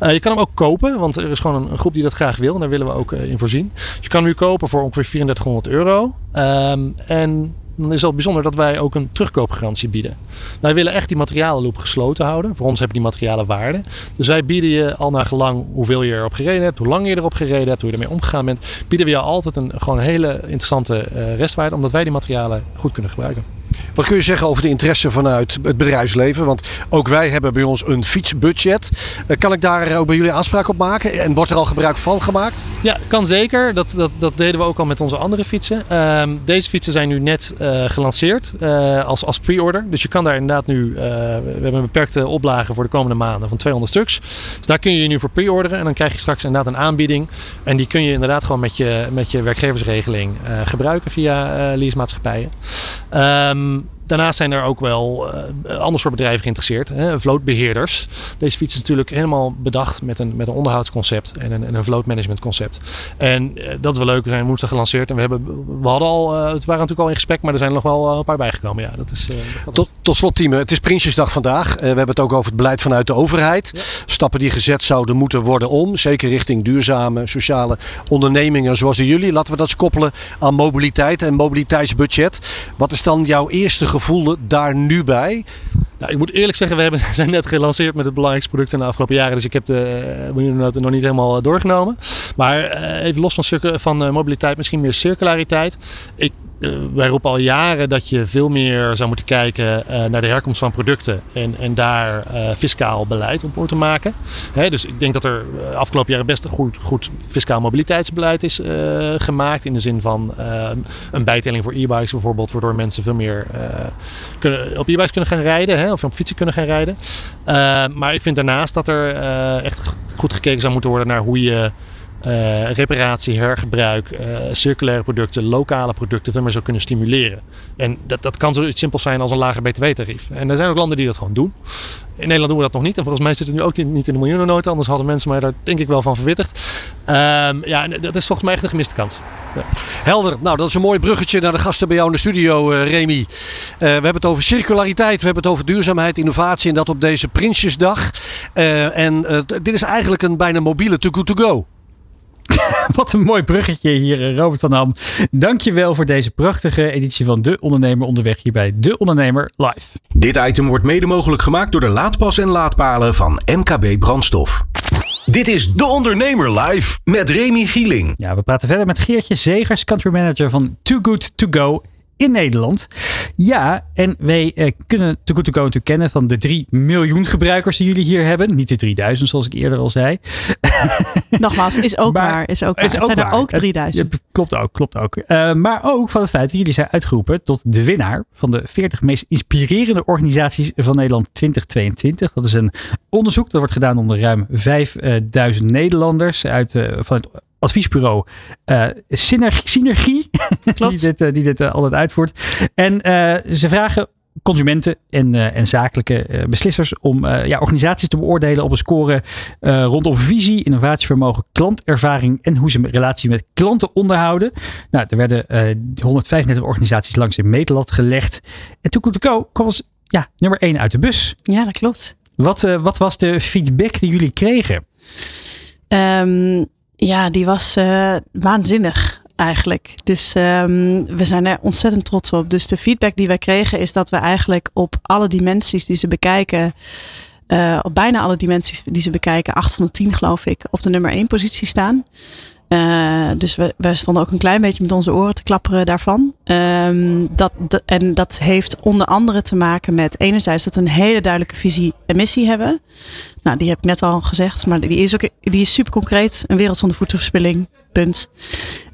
je kan hem ook kopen. Want er is gewoon een, groep die dat graag wil. En daar willen we ook in voorzien. je kan hem nu kopen voor ongeveer 3400 euro. Um, en dan is het bijzonder dat wij ook een terugkoopgarantie bieden. Wij willen echt die materialenloop gesloten houden. Voor ons hebben die materialen waarde. Dus wij bieden je al naar gelang hoeveel je erop gereden hebt, hoe lang je erop gereden hebt, hoe je ermee omgegaan bent, bieden we je altijd een gewoon hele interessante uh, restwaarde, omdat wij die materialen goed kunnen gebruiken. Wat kun je zeggen over de interesse vanuit het bedrijfsleven? Want ook wij hebben bij ons een fietsbudget. Eh, kan ik daar ook bij jullie aanspraak op maken? En wordt er al gebruik van gemaakt? Ja, kan zeker. Dat, dat, dat deden we ook al met onze andere fietsen. Ehm, deze fietsen zijn nu net uh, gelanceerd als, als pre-order. Dus je kan daar inderdaad nu... we hebben een beperkte oplage voor de komende maanden van 200 stuks. Dus daar kun je je nu voor pre-orderen. En dan krijg je straks inderdaad een aanbieding. En die kun je inderdaad gewoon met je, met je werkgeversregeling gebruiken via leasemaatschappijen. Um, Daarnaast zijn er ook wel uh, ander soort bedrijven geïnteresseerd. Hè? Vlootbeheerders. Deze fiets is natuurlijk helemaal bedacht met een, met een onderhoudsconcept en een, en een vlootmanagement concept. En uh, dat is wel leuk. We zijn woensdag gelanceerd en we, hebben, we hadden al, uh, het waren natuurlijk al in gesprek, maar er zijn nog wel een paar bijgekomen. Ja, dat is, dat tot, tot slot, Team. Het is Prinsjesdag vandaag. we hebben het ook over het beleid vanuit de overheid. Ja. Stappen die gezet zouden moeten worden om. Zeker richting duurzame, sociale ondernemingen zoals de jullie. Laten we dat eens koppelen aan mobiliteit en mobiliteitsbudget. Wat is dan jouw eerste gevoel? Gevoel daar nu bij? Nou, ik moet eerlijk zeggen, we hebben, *laughs* zijn net gelanceerd met het belangrijkste product in de afgelopen jaren. Dus ik heb de miljoenennoten nog niet helemaal eh, doorgenomen. Maar uh, even los van, van mobiliteit, misschien meer circulariteit. Ik uh, wij roepen al jaren dat je veel meer zou moeten kijken uh, naar de herkomst van producten en, en daar uh, fiscaal beleid op moeten maken. Hè, dus ik denk dat er afgelopen jaren best een goed, goed fiscaal mobiliteitsbeleid is gemaakt. In de zin van een bijtelling voor e-bikes bijvoorbeeld, waardoor mensen veel meer kunnen, op e-bikes kunnen gaan rijden hè, of op fietsen kunnen gaan rijden. maar ik vind daarnaast dat er echt goed gekeken zou moeten worden naar hoe je uh, reparatie, hergebruik, uh, circulaire producten, lokale producten veel meer zou kunnen stimuleren. En dat, dat kan zoiets simpels zijn als een lager btw-tarief. En er zijn ook landen die dat gewoon doen. In Nederland doen we dat nog niet. En volgens mij zit het nu ook niet in de miljoenennota. Anders hadden mensen mij daar denk ik wel van verwittigd. Ehm, ja, dat is volgens mij echt een gemiste kans. Helder. Nou, dat is een mooi bruggetje naar de gasten bij jou in de studio, uh, Remy. We hebben het over circulariteit, we hebben het over duurzaamheid, innovatie en dat op deze Prinsjesdag. En dit is eigenlijk een bijna mobiele Too Good To Go. *laughs* Wat een mooi bruggetje hier, Robert van Ham. Dankjewel voor deze prachtige editie van De Ondernemer onderweg hier bij De Ondernemer Live. Dit item wordt mede mogelijk gemaakt door de laadpas en laadpalen van MKB Brandstof. Dit is De Ondernemer Live met Remy Gieling. Ja, we praten verder met Geertje Zegers, country manager van Too Good To Go in Nederland. Ja, en wij uh, kunnen Good To Go natuurlijk kennen van de 3 miljoen gebruikers die jullie hier hebben. Niet de 3000 zoals ik eerder al zei. *laughs* Nogmaals, is ook maar, waar. Is ook waar. Is ook het zijn waar. er ook 3000. Het, klopt ook, klopt ook. Uh, maar ook van het feit dat jullie zijn uitgeroepen tot de winnaar van de 40 meest inspirerende organisaties van Nederland 2022. Dat is een onderzoek dat wordt gedaan onder ruim 5000 Nederlanders uit, uh, van het adviesbureau uh, Synergie, *laughs* die dit, uh, die dit uh, altijd uitvoert. En ze vragen consumenten en, en zakelijke beslissers om ja, organisaties te beoordelen op een score rondom visie, innovatievermogen, klantervaring en hoe ze relatie met klanten onderhouden. Nou, er werden 135 organisaties langs de meetlat gelegd. En Too Good To Go kwam als ja, nummer 1 uit de bus. Ja, dat klopt. Wat, wat was de feedback die jullie kregen? Um, ja, die was uh, waanzinnig eigenlijk. Dus um, we zijn er ontzettend trots op. Dus de feedback die wij kregen is dat we eigenlijk op alle dimensies die ze bekijken, uh, op bijna alle dimensies die ze bekijken, 8 van de 10 geloof ik, op de nummer 1 positie staan. Uh, dus we, we stonden ook een klein beetje met onze oren te klapperen daarvan. Um, dat, en dat heeft onder andere te maken met enerzijds dat we een hele duidelijke visie en missie hebben. Nou, die heb ik net al gezegd, maar die is ook die is super concreet. Een wereld zonder voedselverspilling, punt.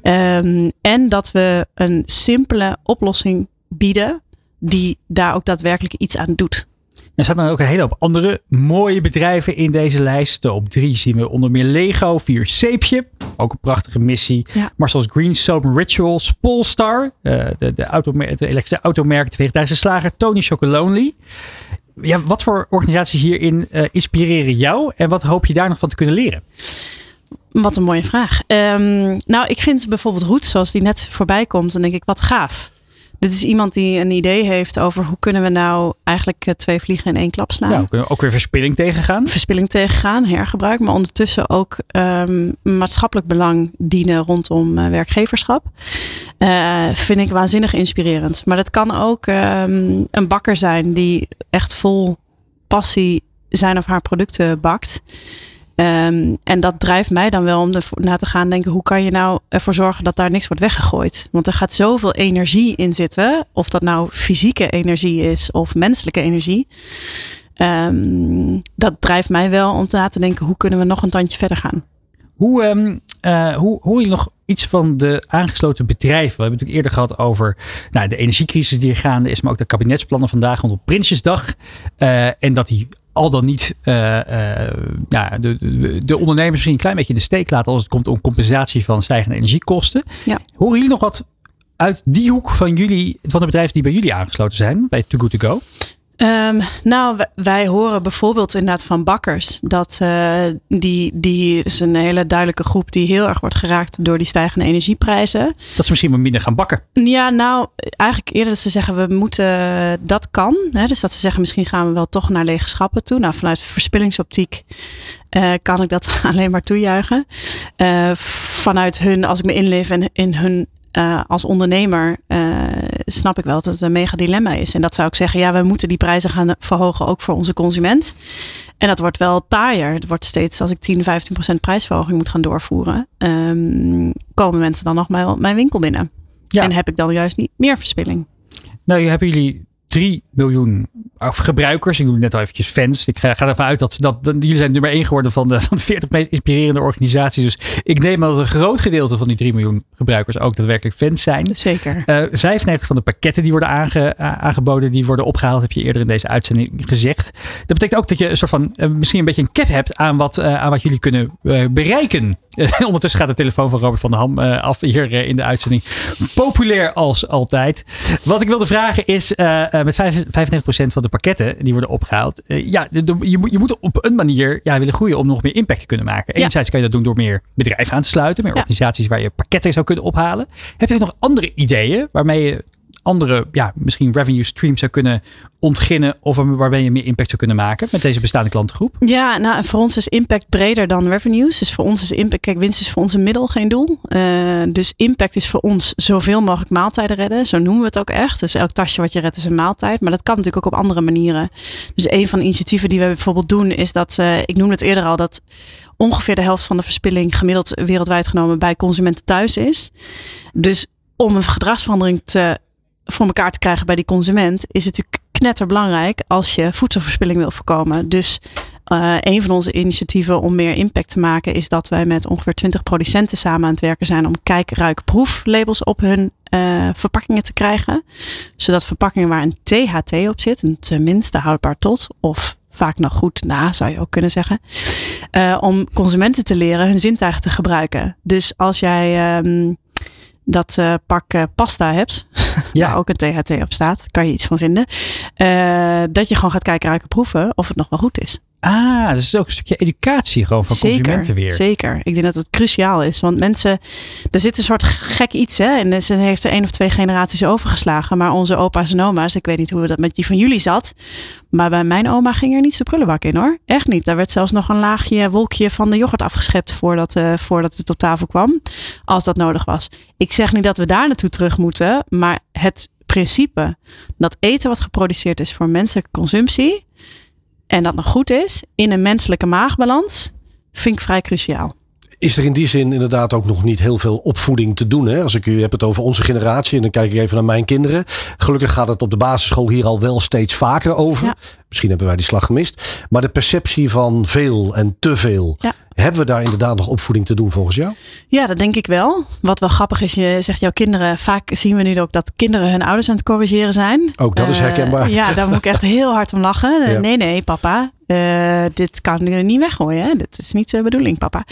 Um, en dat we een simpele oplossing bieden die daar ook daadwerkelijk iets aan doet. Er staan dan ook een hele hoop andere mooie bedrijven in deze lijst. Op drie zien we onder meer Lego, vier Seepje, ook een prachtige missie. Ja. Marcel's Green Soap Rituals, Polestar, uh, de, de, auto, de elektrische automerk, de vegetarische slager, Tony Chocolonely. Ja, wat voor organisaties hierin uh, inspireren jou en wat hoop je daar nog van te kunnen leren? Wat een mooie vraag. Um, nou, ik vind bijvoorbeeld Roots, zoals die net voorbij komt, dan denk ik wat gaaf. Dit is iemand die een idee heeft over hoe kunnen we nou eigenlijk eh, twee vliegen in één klap slaan. Ja, kunnen ook weer verspilling tegengaan. Verspilling tegengaan, hergebruik, maar ondertussen ook um, maatschappelijk belang dienen rondom uh, werkgeverschap. Uh, vind ik waanzinnig inspirerend. Maar dat kan ook um, een bakker zijn die echt vol passie zijn of haar producten bakt. Um, en dat drijft mij dan wel om erna te gaan denken: hoe kan je nou ervoor zorgen dat daar niks wordt weggegooid? Want er gaat zoveel energie in zitten, of dat nou fysieke energie is of menselijke energie. Um, dat drijft mij wel om na te denken: hoe kunnen we nog een tandje verder gaan? Hoe, um, hoe hoor je nog iets van de aangesloten bedrijven? We hebben het natuurlijk eerder gehad over nou, de energiecrisis die er gaande is, maar ook de kabinetsplannen vandaag rondom Prinsjesdag. Uh, en dat die al dan niet uh, uh, ja, de, de, de, ondernemers misschien een klein beetje in de steek laten als het komt om compensatie van stijgende energiekosten. Ja. Horen jullie nog wat uit die hoek van jullie, van de bedrijven die bij jullie aangesloten zijn, bij Too Good To Go? Um, nou, wij horen bijvoorbeeld inderdaad van bakkers dat uh, die, die is een hele duidelijke groep die heel erg wordt geraakt door die stijgende energieprijzen. Dat ze misschien maar minder gaan bakken. Ja, nou, eigenlijk eerder dat ze zeggen we moeten, dat kan. Hè, dus dat ze zeggen misschien gaan we wel toch naar lege schappen toe. Nou, vanuit verspillingsoptiek uh, kan ik dat *laughs* alleen maar toejuichen. Uh, vanuit hun, als ik me inleef en in hun uh, als ondernemer uh, snap ik wel dat het een mega dilemma is. En dat zou ik zeggen, ja, we moeten die prijzen gaan verhogen ook voor onze consument. En dat wordt wel taaier. Het wordt steeds, als ik 10, 15 procent prijsverhoging moet gaan doorvoeren, um, komen mensen dan nog mijn, mijn winkel binnen. Ja. En heb ik dan juist niet meer verspilling. Nou, hebben jullie 3 miljoen of gebruikers. Ik noem net al eventjes fans. Ik ga, ga ervan uit dat, dat, dat jullie zijn nummer 1 geworden van de, *laughs* van de 40 meest inspirerende organisaties. Dus ik neem aan dat een groot gedeelte van die 3 miljoen gebruikers ook daadwerkelijk fans zijn. Zeker. Uh, 95 van de pakketten die worden aange, aangeboden, die worden opgehaald, heb je eerder in deze uitzending gezegd. Dat betekent ook dat je een soort van, uh, misschien een beetje een cap hebt aan wat, uh, aan wat jullie kunnen bereiken. *laughs* ondertussen gaat de telefoon van Robert van der Ham af hier in de uitzending. Populair als altijd. Wat ik wilde vragen is, met 95% van de pakketten die worden opgehaald. Eh, ja, de- de- je, moet, je moet op een manier ja, willen groeien om nog meer impact te kunnen maken. Enerzijds kan je dat doen door meer bedrijven aan te sluiten, meer organisaties waar je pakketten zou kunnen ophalen. Heb je nog andere ideeën waarmee je andere, ja, misschien revenue streams zou kunnen ontginnen of waarmee je meer impact zou kunnen maken met deze bestaande klantengroep? Ja, nou, voor ons is impact breder dan revenues. Dus voor ons is impact, kijk, winst is voor ons een middel, geen doel. Eh, dus impact is voor ons zoveel mogelijk maaltijden redden. Zo noemen we het ook echt. Dus elk tasje wat je redt is een maaltijd. Maar dat kan natuurlijk ook op andere manieren. Dus een van de initiatieven die we bijvoorbeeld doen is dat, eh, ik noemde het eerder al, dat ongeveer de helft van de verspilling gemiddeld wereldwijd genomen bij consumenten thuis is. Dus om een gedragsverandering te, voor elkaar te krijgen bij die consument, is het natuurlijk knetterbelangrijk als je voedselverspilling wil voorkomen. Dus eh, een van onze initiatieven om meer impact te maken is dat wij met ongeveer 20 producenten samen aan het werken zijn om kijk, ruik, proef labels op hun eh, verpakkingen te krijgen. Zodat verpakkingen waar een THT op zit, een tenminste houdbaar tot, of vaak nog goed na zou je ook kunnen zeggen, eh, om consumenten te leren hun zintuigen te gebruiken. Dus als jij ehm, dat pak pasta hebt, Ja. waar ook een THT op staat, kan je iets van vinden, eh, dat je gewoon gaat kijken, ruiken, proeven of het nog wel goed is. Ah, dus is ook een stukje educatie gewoon van consumenten weer. Zeker. Ik denk dat het cruciaal is. Want mensen, er zit een soort gek iets. Hè? En ze heeft er één of twee generaties overgeslagen. Maar onze opa's en oma's, ik weet niet hoe dat met die van jullie zat. Maar bij mijn oma ging er niet de prullenbak in hoor. Echt niet. Daar werd zelfs nog een laagje wolkje van de yoghurt afgeschept voordat, eh, voordat het op tafel kwam. Als dat nodig was. Ik zeg niet dat we daar naartoe terug moeten. Maar het principe dat eten wat geproduceerd is voor menselijke consumptie. En dat nog goed is in een menselijke maagbalans. Vind ik vrij cruciaal. Is er in die zin inderdaad ook nog niet heel veel opvoeding te doen? Hè? Als ik u heb het over onze generatie en dan kijk ik even naar mijn kinderen. Gelukkig gaat het op de basisschool hier al wel steeds vaker over. Ja. Misschien hebben wij die slag gemist. Maar de perceptie van veel en te veel. Ja. Hebben we daar inderdaad nog opvoeding te doen volgens jou? Ja, dat denk ik wel. Wat wel grappig is, je zegt jouw kinderen. Vaak zien we nu ook dat kinderen hun ouders aan het corrigeren zijn. Ook dat is Eh, herkenbaar. ja, daar moet ik echt *laughs* heel hard om lachen. Eh, Ja. Nee, nee, papa. eh, dit kan je niet weggooien. Hè? Dit is niet de bedoeling, papa.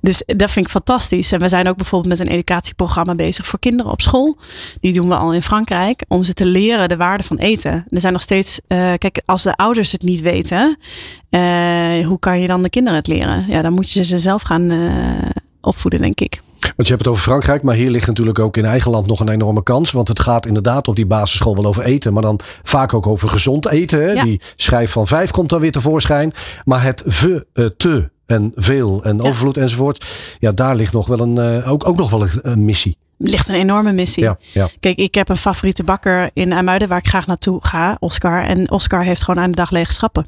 Dus dat vind ik fantastisch. En we zijn ook bijvoorbeeld met een educatieprogramma bezig voor kinderen op school. Die doen we al in Frankrijk. Om ze te leren de waarde van eten. Er zijn nog steeds, kijk, als de ouders het niet weten, hoe kan je dan de kinderen het leren? Ja, dan moet je ze zelf gaan eh, opvoeden, denk ik. Want je hebt het over Frankrijk, maar hier ligt natuurlijk ook in eigen land nog een enorme kans. Want het gaat inderdaad op die basisschool wel over eten, maar dan vaak ook over gezond eten. Ja. Die schrijf van vijf komt dan weer tevoorschijn. Maar het ve, eh, te en veel en Ja. overvloed enzovoort. Ja, daar ligt nog wel een, eh, ook, ook nog wel een, een missie. ligt een enorme missie. Ja, ja. Kijk, ik heb een favoriete bakker in IJmuiden waar ik graag naartoe ga, Oscar. En Oscar heeft gewoon aan de dag lege schappen.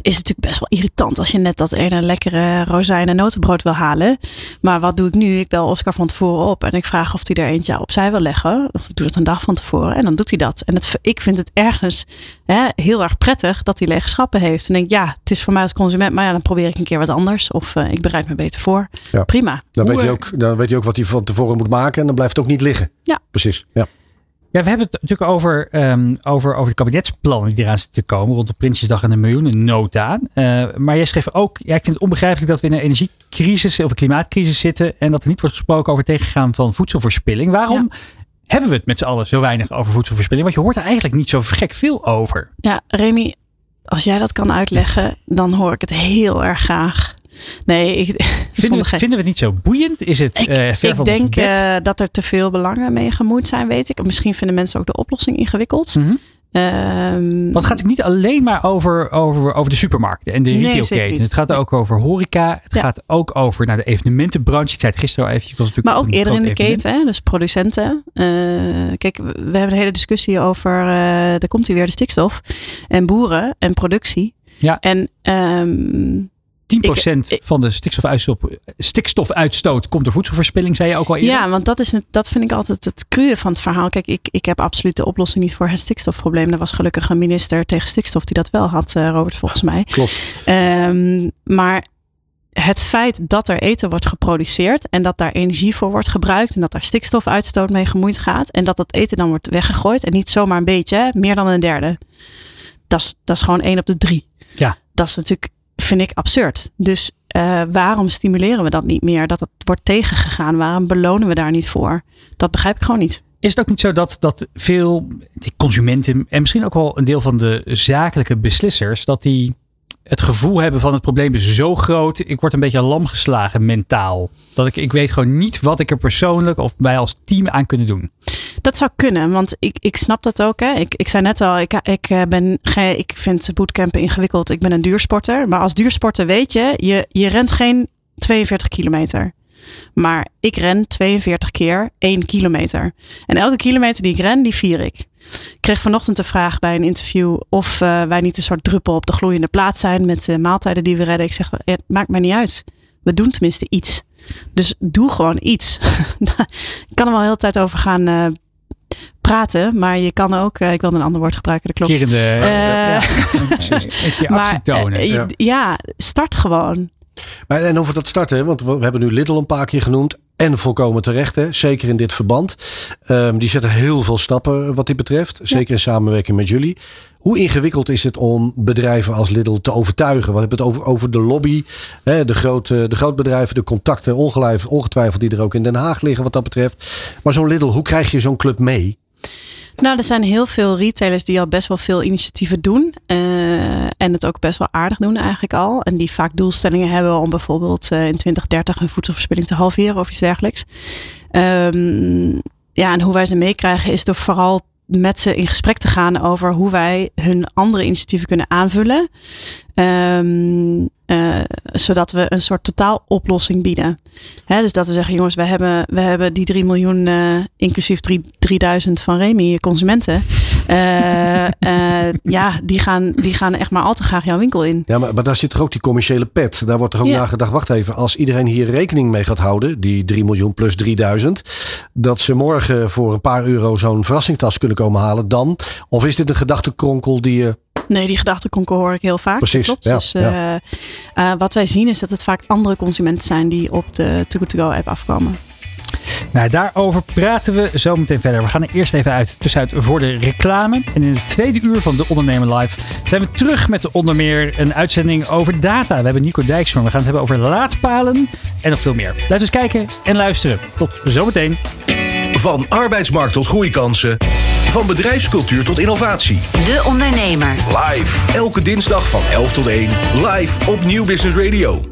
Is natuurlijk best wel irritant als je net dat ene lekkere rozijnen notenbrood wil halen. Maar wat doe ik nu? Ik bel Oscar van tevoren op en ik vraag of hij er eentje opzij wil leggen. Of ik doe dat een dag van tevoren en dan doet hij dat. En het, ik vind het ergens hè, heel erg prettig dat hij lege schappen heeft. En denk, ja, het is voor mij als consument, maar ja, dan probeer ik een keer wat anders. Of eh, ik bereid me beter voor. Ja. Prima. Dan weet, je ook, dan weet je ook wat hij van tevoren moet maken en dan blijft het ook niet liggen. Ja. Precies. Ja. Ja, we hebben het natuurlijk over, ehm, over, over de kabinetsplannen die eraan zitten te komen. Rond de Prinsjesdag en de miljoenen nota. Eh, maar jij schreef ook, ja, ik vind het onbegrijpelijk dat we in een energiecrisis of een klimaatcrisis zitten. En dat er niet wordt gesproken over het tegengaan van voedselverspilling. Waarom hebben we het met z'n allen zo weinig over voedselverspilling? Want je hoort er eigenlijk niet zo gek veel over. Ja, Remy, als jij dat kan uitleggen, dan hoor ik het heel erg graag. Nee, ik *laughs* Vinden we, het, gek. vinden we het niet zo boeiend? Is het Ik, ver ik denk eh, dat er te veel belangen mee gemoeid zijn, weet ik. Misschien vinden mensen ook de oplossing ingewikkeld. Mhm. Ehm, Want het gaat natuurlijk niet alleen maar over, over, over de supermarkten en de retailketen. Het gaat ook over horeca. Het Ja. gaat ook over naar de evenementenbranche. Ik zei het gisteren al even. was natuurlijk maar ook eerder in de evenement. keten, hè, dus producenten. Eh, kijk, we hebben een hele discussie over, eh daar komt hij weer, de stikstof. En boeren en productie. Ja. En ehm, 10% Ik- ik- van de stikstofuitstoot, stikstofuitstoot komt door voedselverspilling, zei je ook al eerder. Ja, want dat, is, dat vind ik altijd het cruwe van het verhaal. Kijk, ik, ik heb absoluut de oplossing niet voor het stikstofprobleem. Er was gelukkig een minister tegen stikstof die dat wel had, eh, Robert, volgens mij. Klopt. Ehm, maar het feit dat er eten wordt geproduceerd en dat daar energie voor wordt gebruikt en dat daar stikstofuitstoot mee gemoeid gaat en dat dat eten dan wordt weggegooid en niet zomaar een beetje, meer dan een derde. Dat is, dat is gewoon één op de drie. Ja. Dat is natuurlijk, vind ik, absurd. Dus eh, waarom stimuleren we dat niet meer? Dat het wordt tegengegaan. Waarom belonen we daar niet voor? Dat begrijp ik gewoon niet. Is het ook niet zo dat, dat veel consumenten en misschien ook wel een deel van de zakelijke beslissers, dat die het gevoel hebben van het probleem is zo groot, ik word een beetje lam geslagen mentaal. Dat ik, ik weet gewoon niet wat ik er persoonlijk of wij als team aan kunnen doen. Dat zou kunnen, want ik, ik snap dat ook. Hè. Ik, ik zei net al, ik, ik, eh, ben, ik vind bootcampen ingewikkeld. Ik ben een duursporter. Maar als duursporter weet je, je, je rent geen 42 kilometer. Maar ik ren 42 keer 1 kilometer. En elke kilometer die ik ren, die vier ik. Ik kreeg vanochtend de vraag bij een interview of eh, wij niet een soort druppel op de gloeiende plaat zijn met de maaltijden die we redden. Ik zeg, het maakt mij niet uit. We doen tenminste iets. Dus doe gewoon iets. *laughs* ik kan er wel heel de tijd over gaan eh, praten, maar je kan ook, eh, ik wilde een ander woord gebruiken, dat klopt. Kerende, Eh, ja, precies. Even je actie tonen. eh, Ja. ja, start gewoon. Maar, en over dat starten, want we we hebben nu Lidl een paar keer genoemd. En volkomen terecht, hè? zeker in dit verband. Ehm, die zetten heel veel stappen wat dit betreft. Zeker in samenwerking met jullie. Hoe ingewikkeld is het om bedrijven als Lidl te overtuigen? We hebben het over, over de lobby, hè? De, grote, de grootbedrijven, de contacten, ongetwijfeld die er ook in Den Haag liggen wat dat betreft. Maar zo'n Lidl, hoe krijg je zo'n club mee? Nou, er zijn heel veel retailers die al best wel veel initiatieven doen. eh, en het ook best wel aardig doen eigenlijk al. En die vaak doelstellingen hebben om bijvoorbeeld eh, in 2030 hun voedselverspilling te halveren of iets dergelijks. Ehm, ja, en hoe wij ze meekrijgen is door vooral met ze in gesprek te gaan over hoe wij hun andere initiatieven kunnen aanvullen. Ehm, eh, zodat we een soort totaaloplossing bieden. Hè, dus dat we zeggen, jongens, we hebben, we hebben die 3 miljoen, eh, inclusief 3, 3000 van Remy consumenten. Eh, *laughs* ja, die gaan, die gaan echt maar al te graag jouw winkel in. Ja, maar, maar daar zit toch ook die commerciële pet. Daar wordt er ook Ja. naar gedacht. Wacht even, als iedereen hier rekening mee gaat houden, die 3 miljoen plus 3000, dat ze morgen voor een paar euro zo'n verrassingstas kunnen komen halen, dan? Of is dit een gedachtenkronkel die je. Nee, die gedachtekonkel hoor ik heel vaak. Precies, Klopt. ja, dus, eh, eh, wat wij zien is dat het vaak andere consumenten zijn die op de Too Good To Go app afkomen. Nou, daarover praten we zo meteen verder. We gaan er eerst even uit, tussenuit voor de reclame. En in het tweede uur van De Ondernemer Live zijn we terug met de onder meer een uitzending over data. We hebben Nico Dijkshoorn. We gaan het hebben over laadpalen en nog veel meer. Blijf dus kijken en luisteren. Tot zometeen. Van arbeidsmarkt tot groeikansen. Van bedrijfscultuur tot innovatie. De Ondernemer. Live. Elke dinsdag van 11 tot 1. Live op Nieuw Business Radio.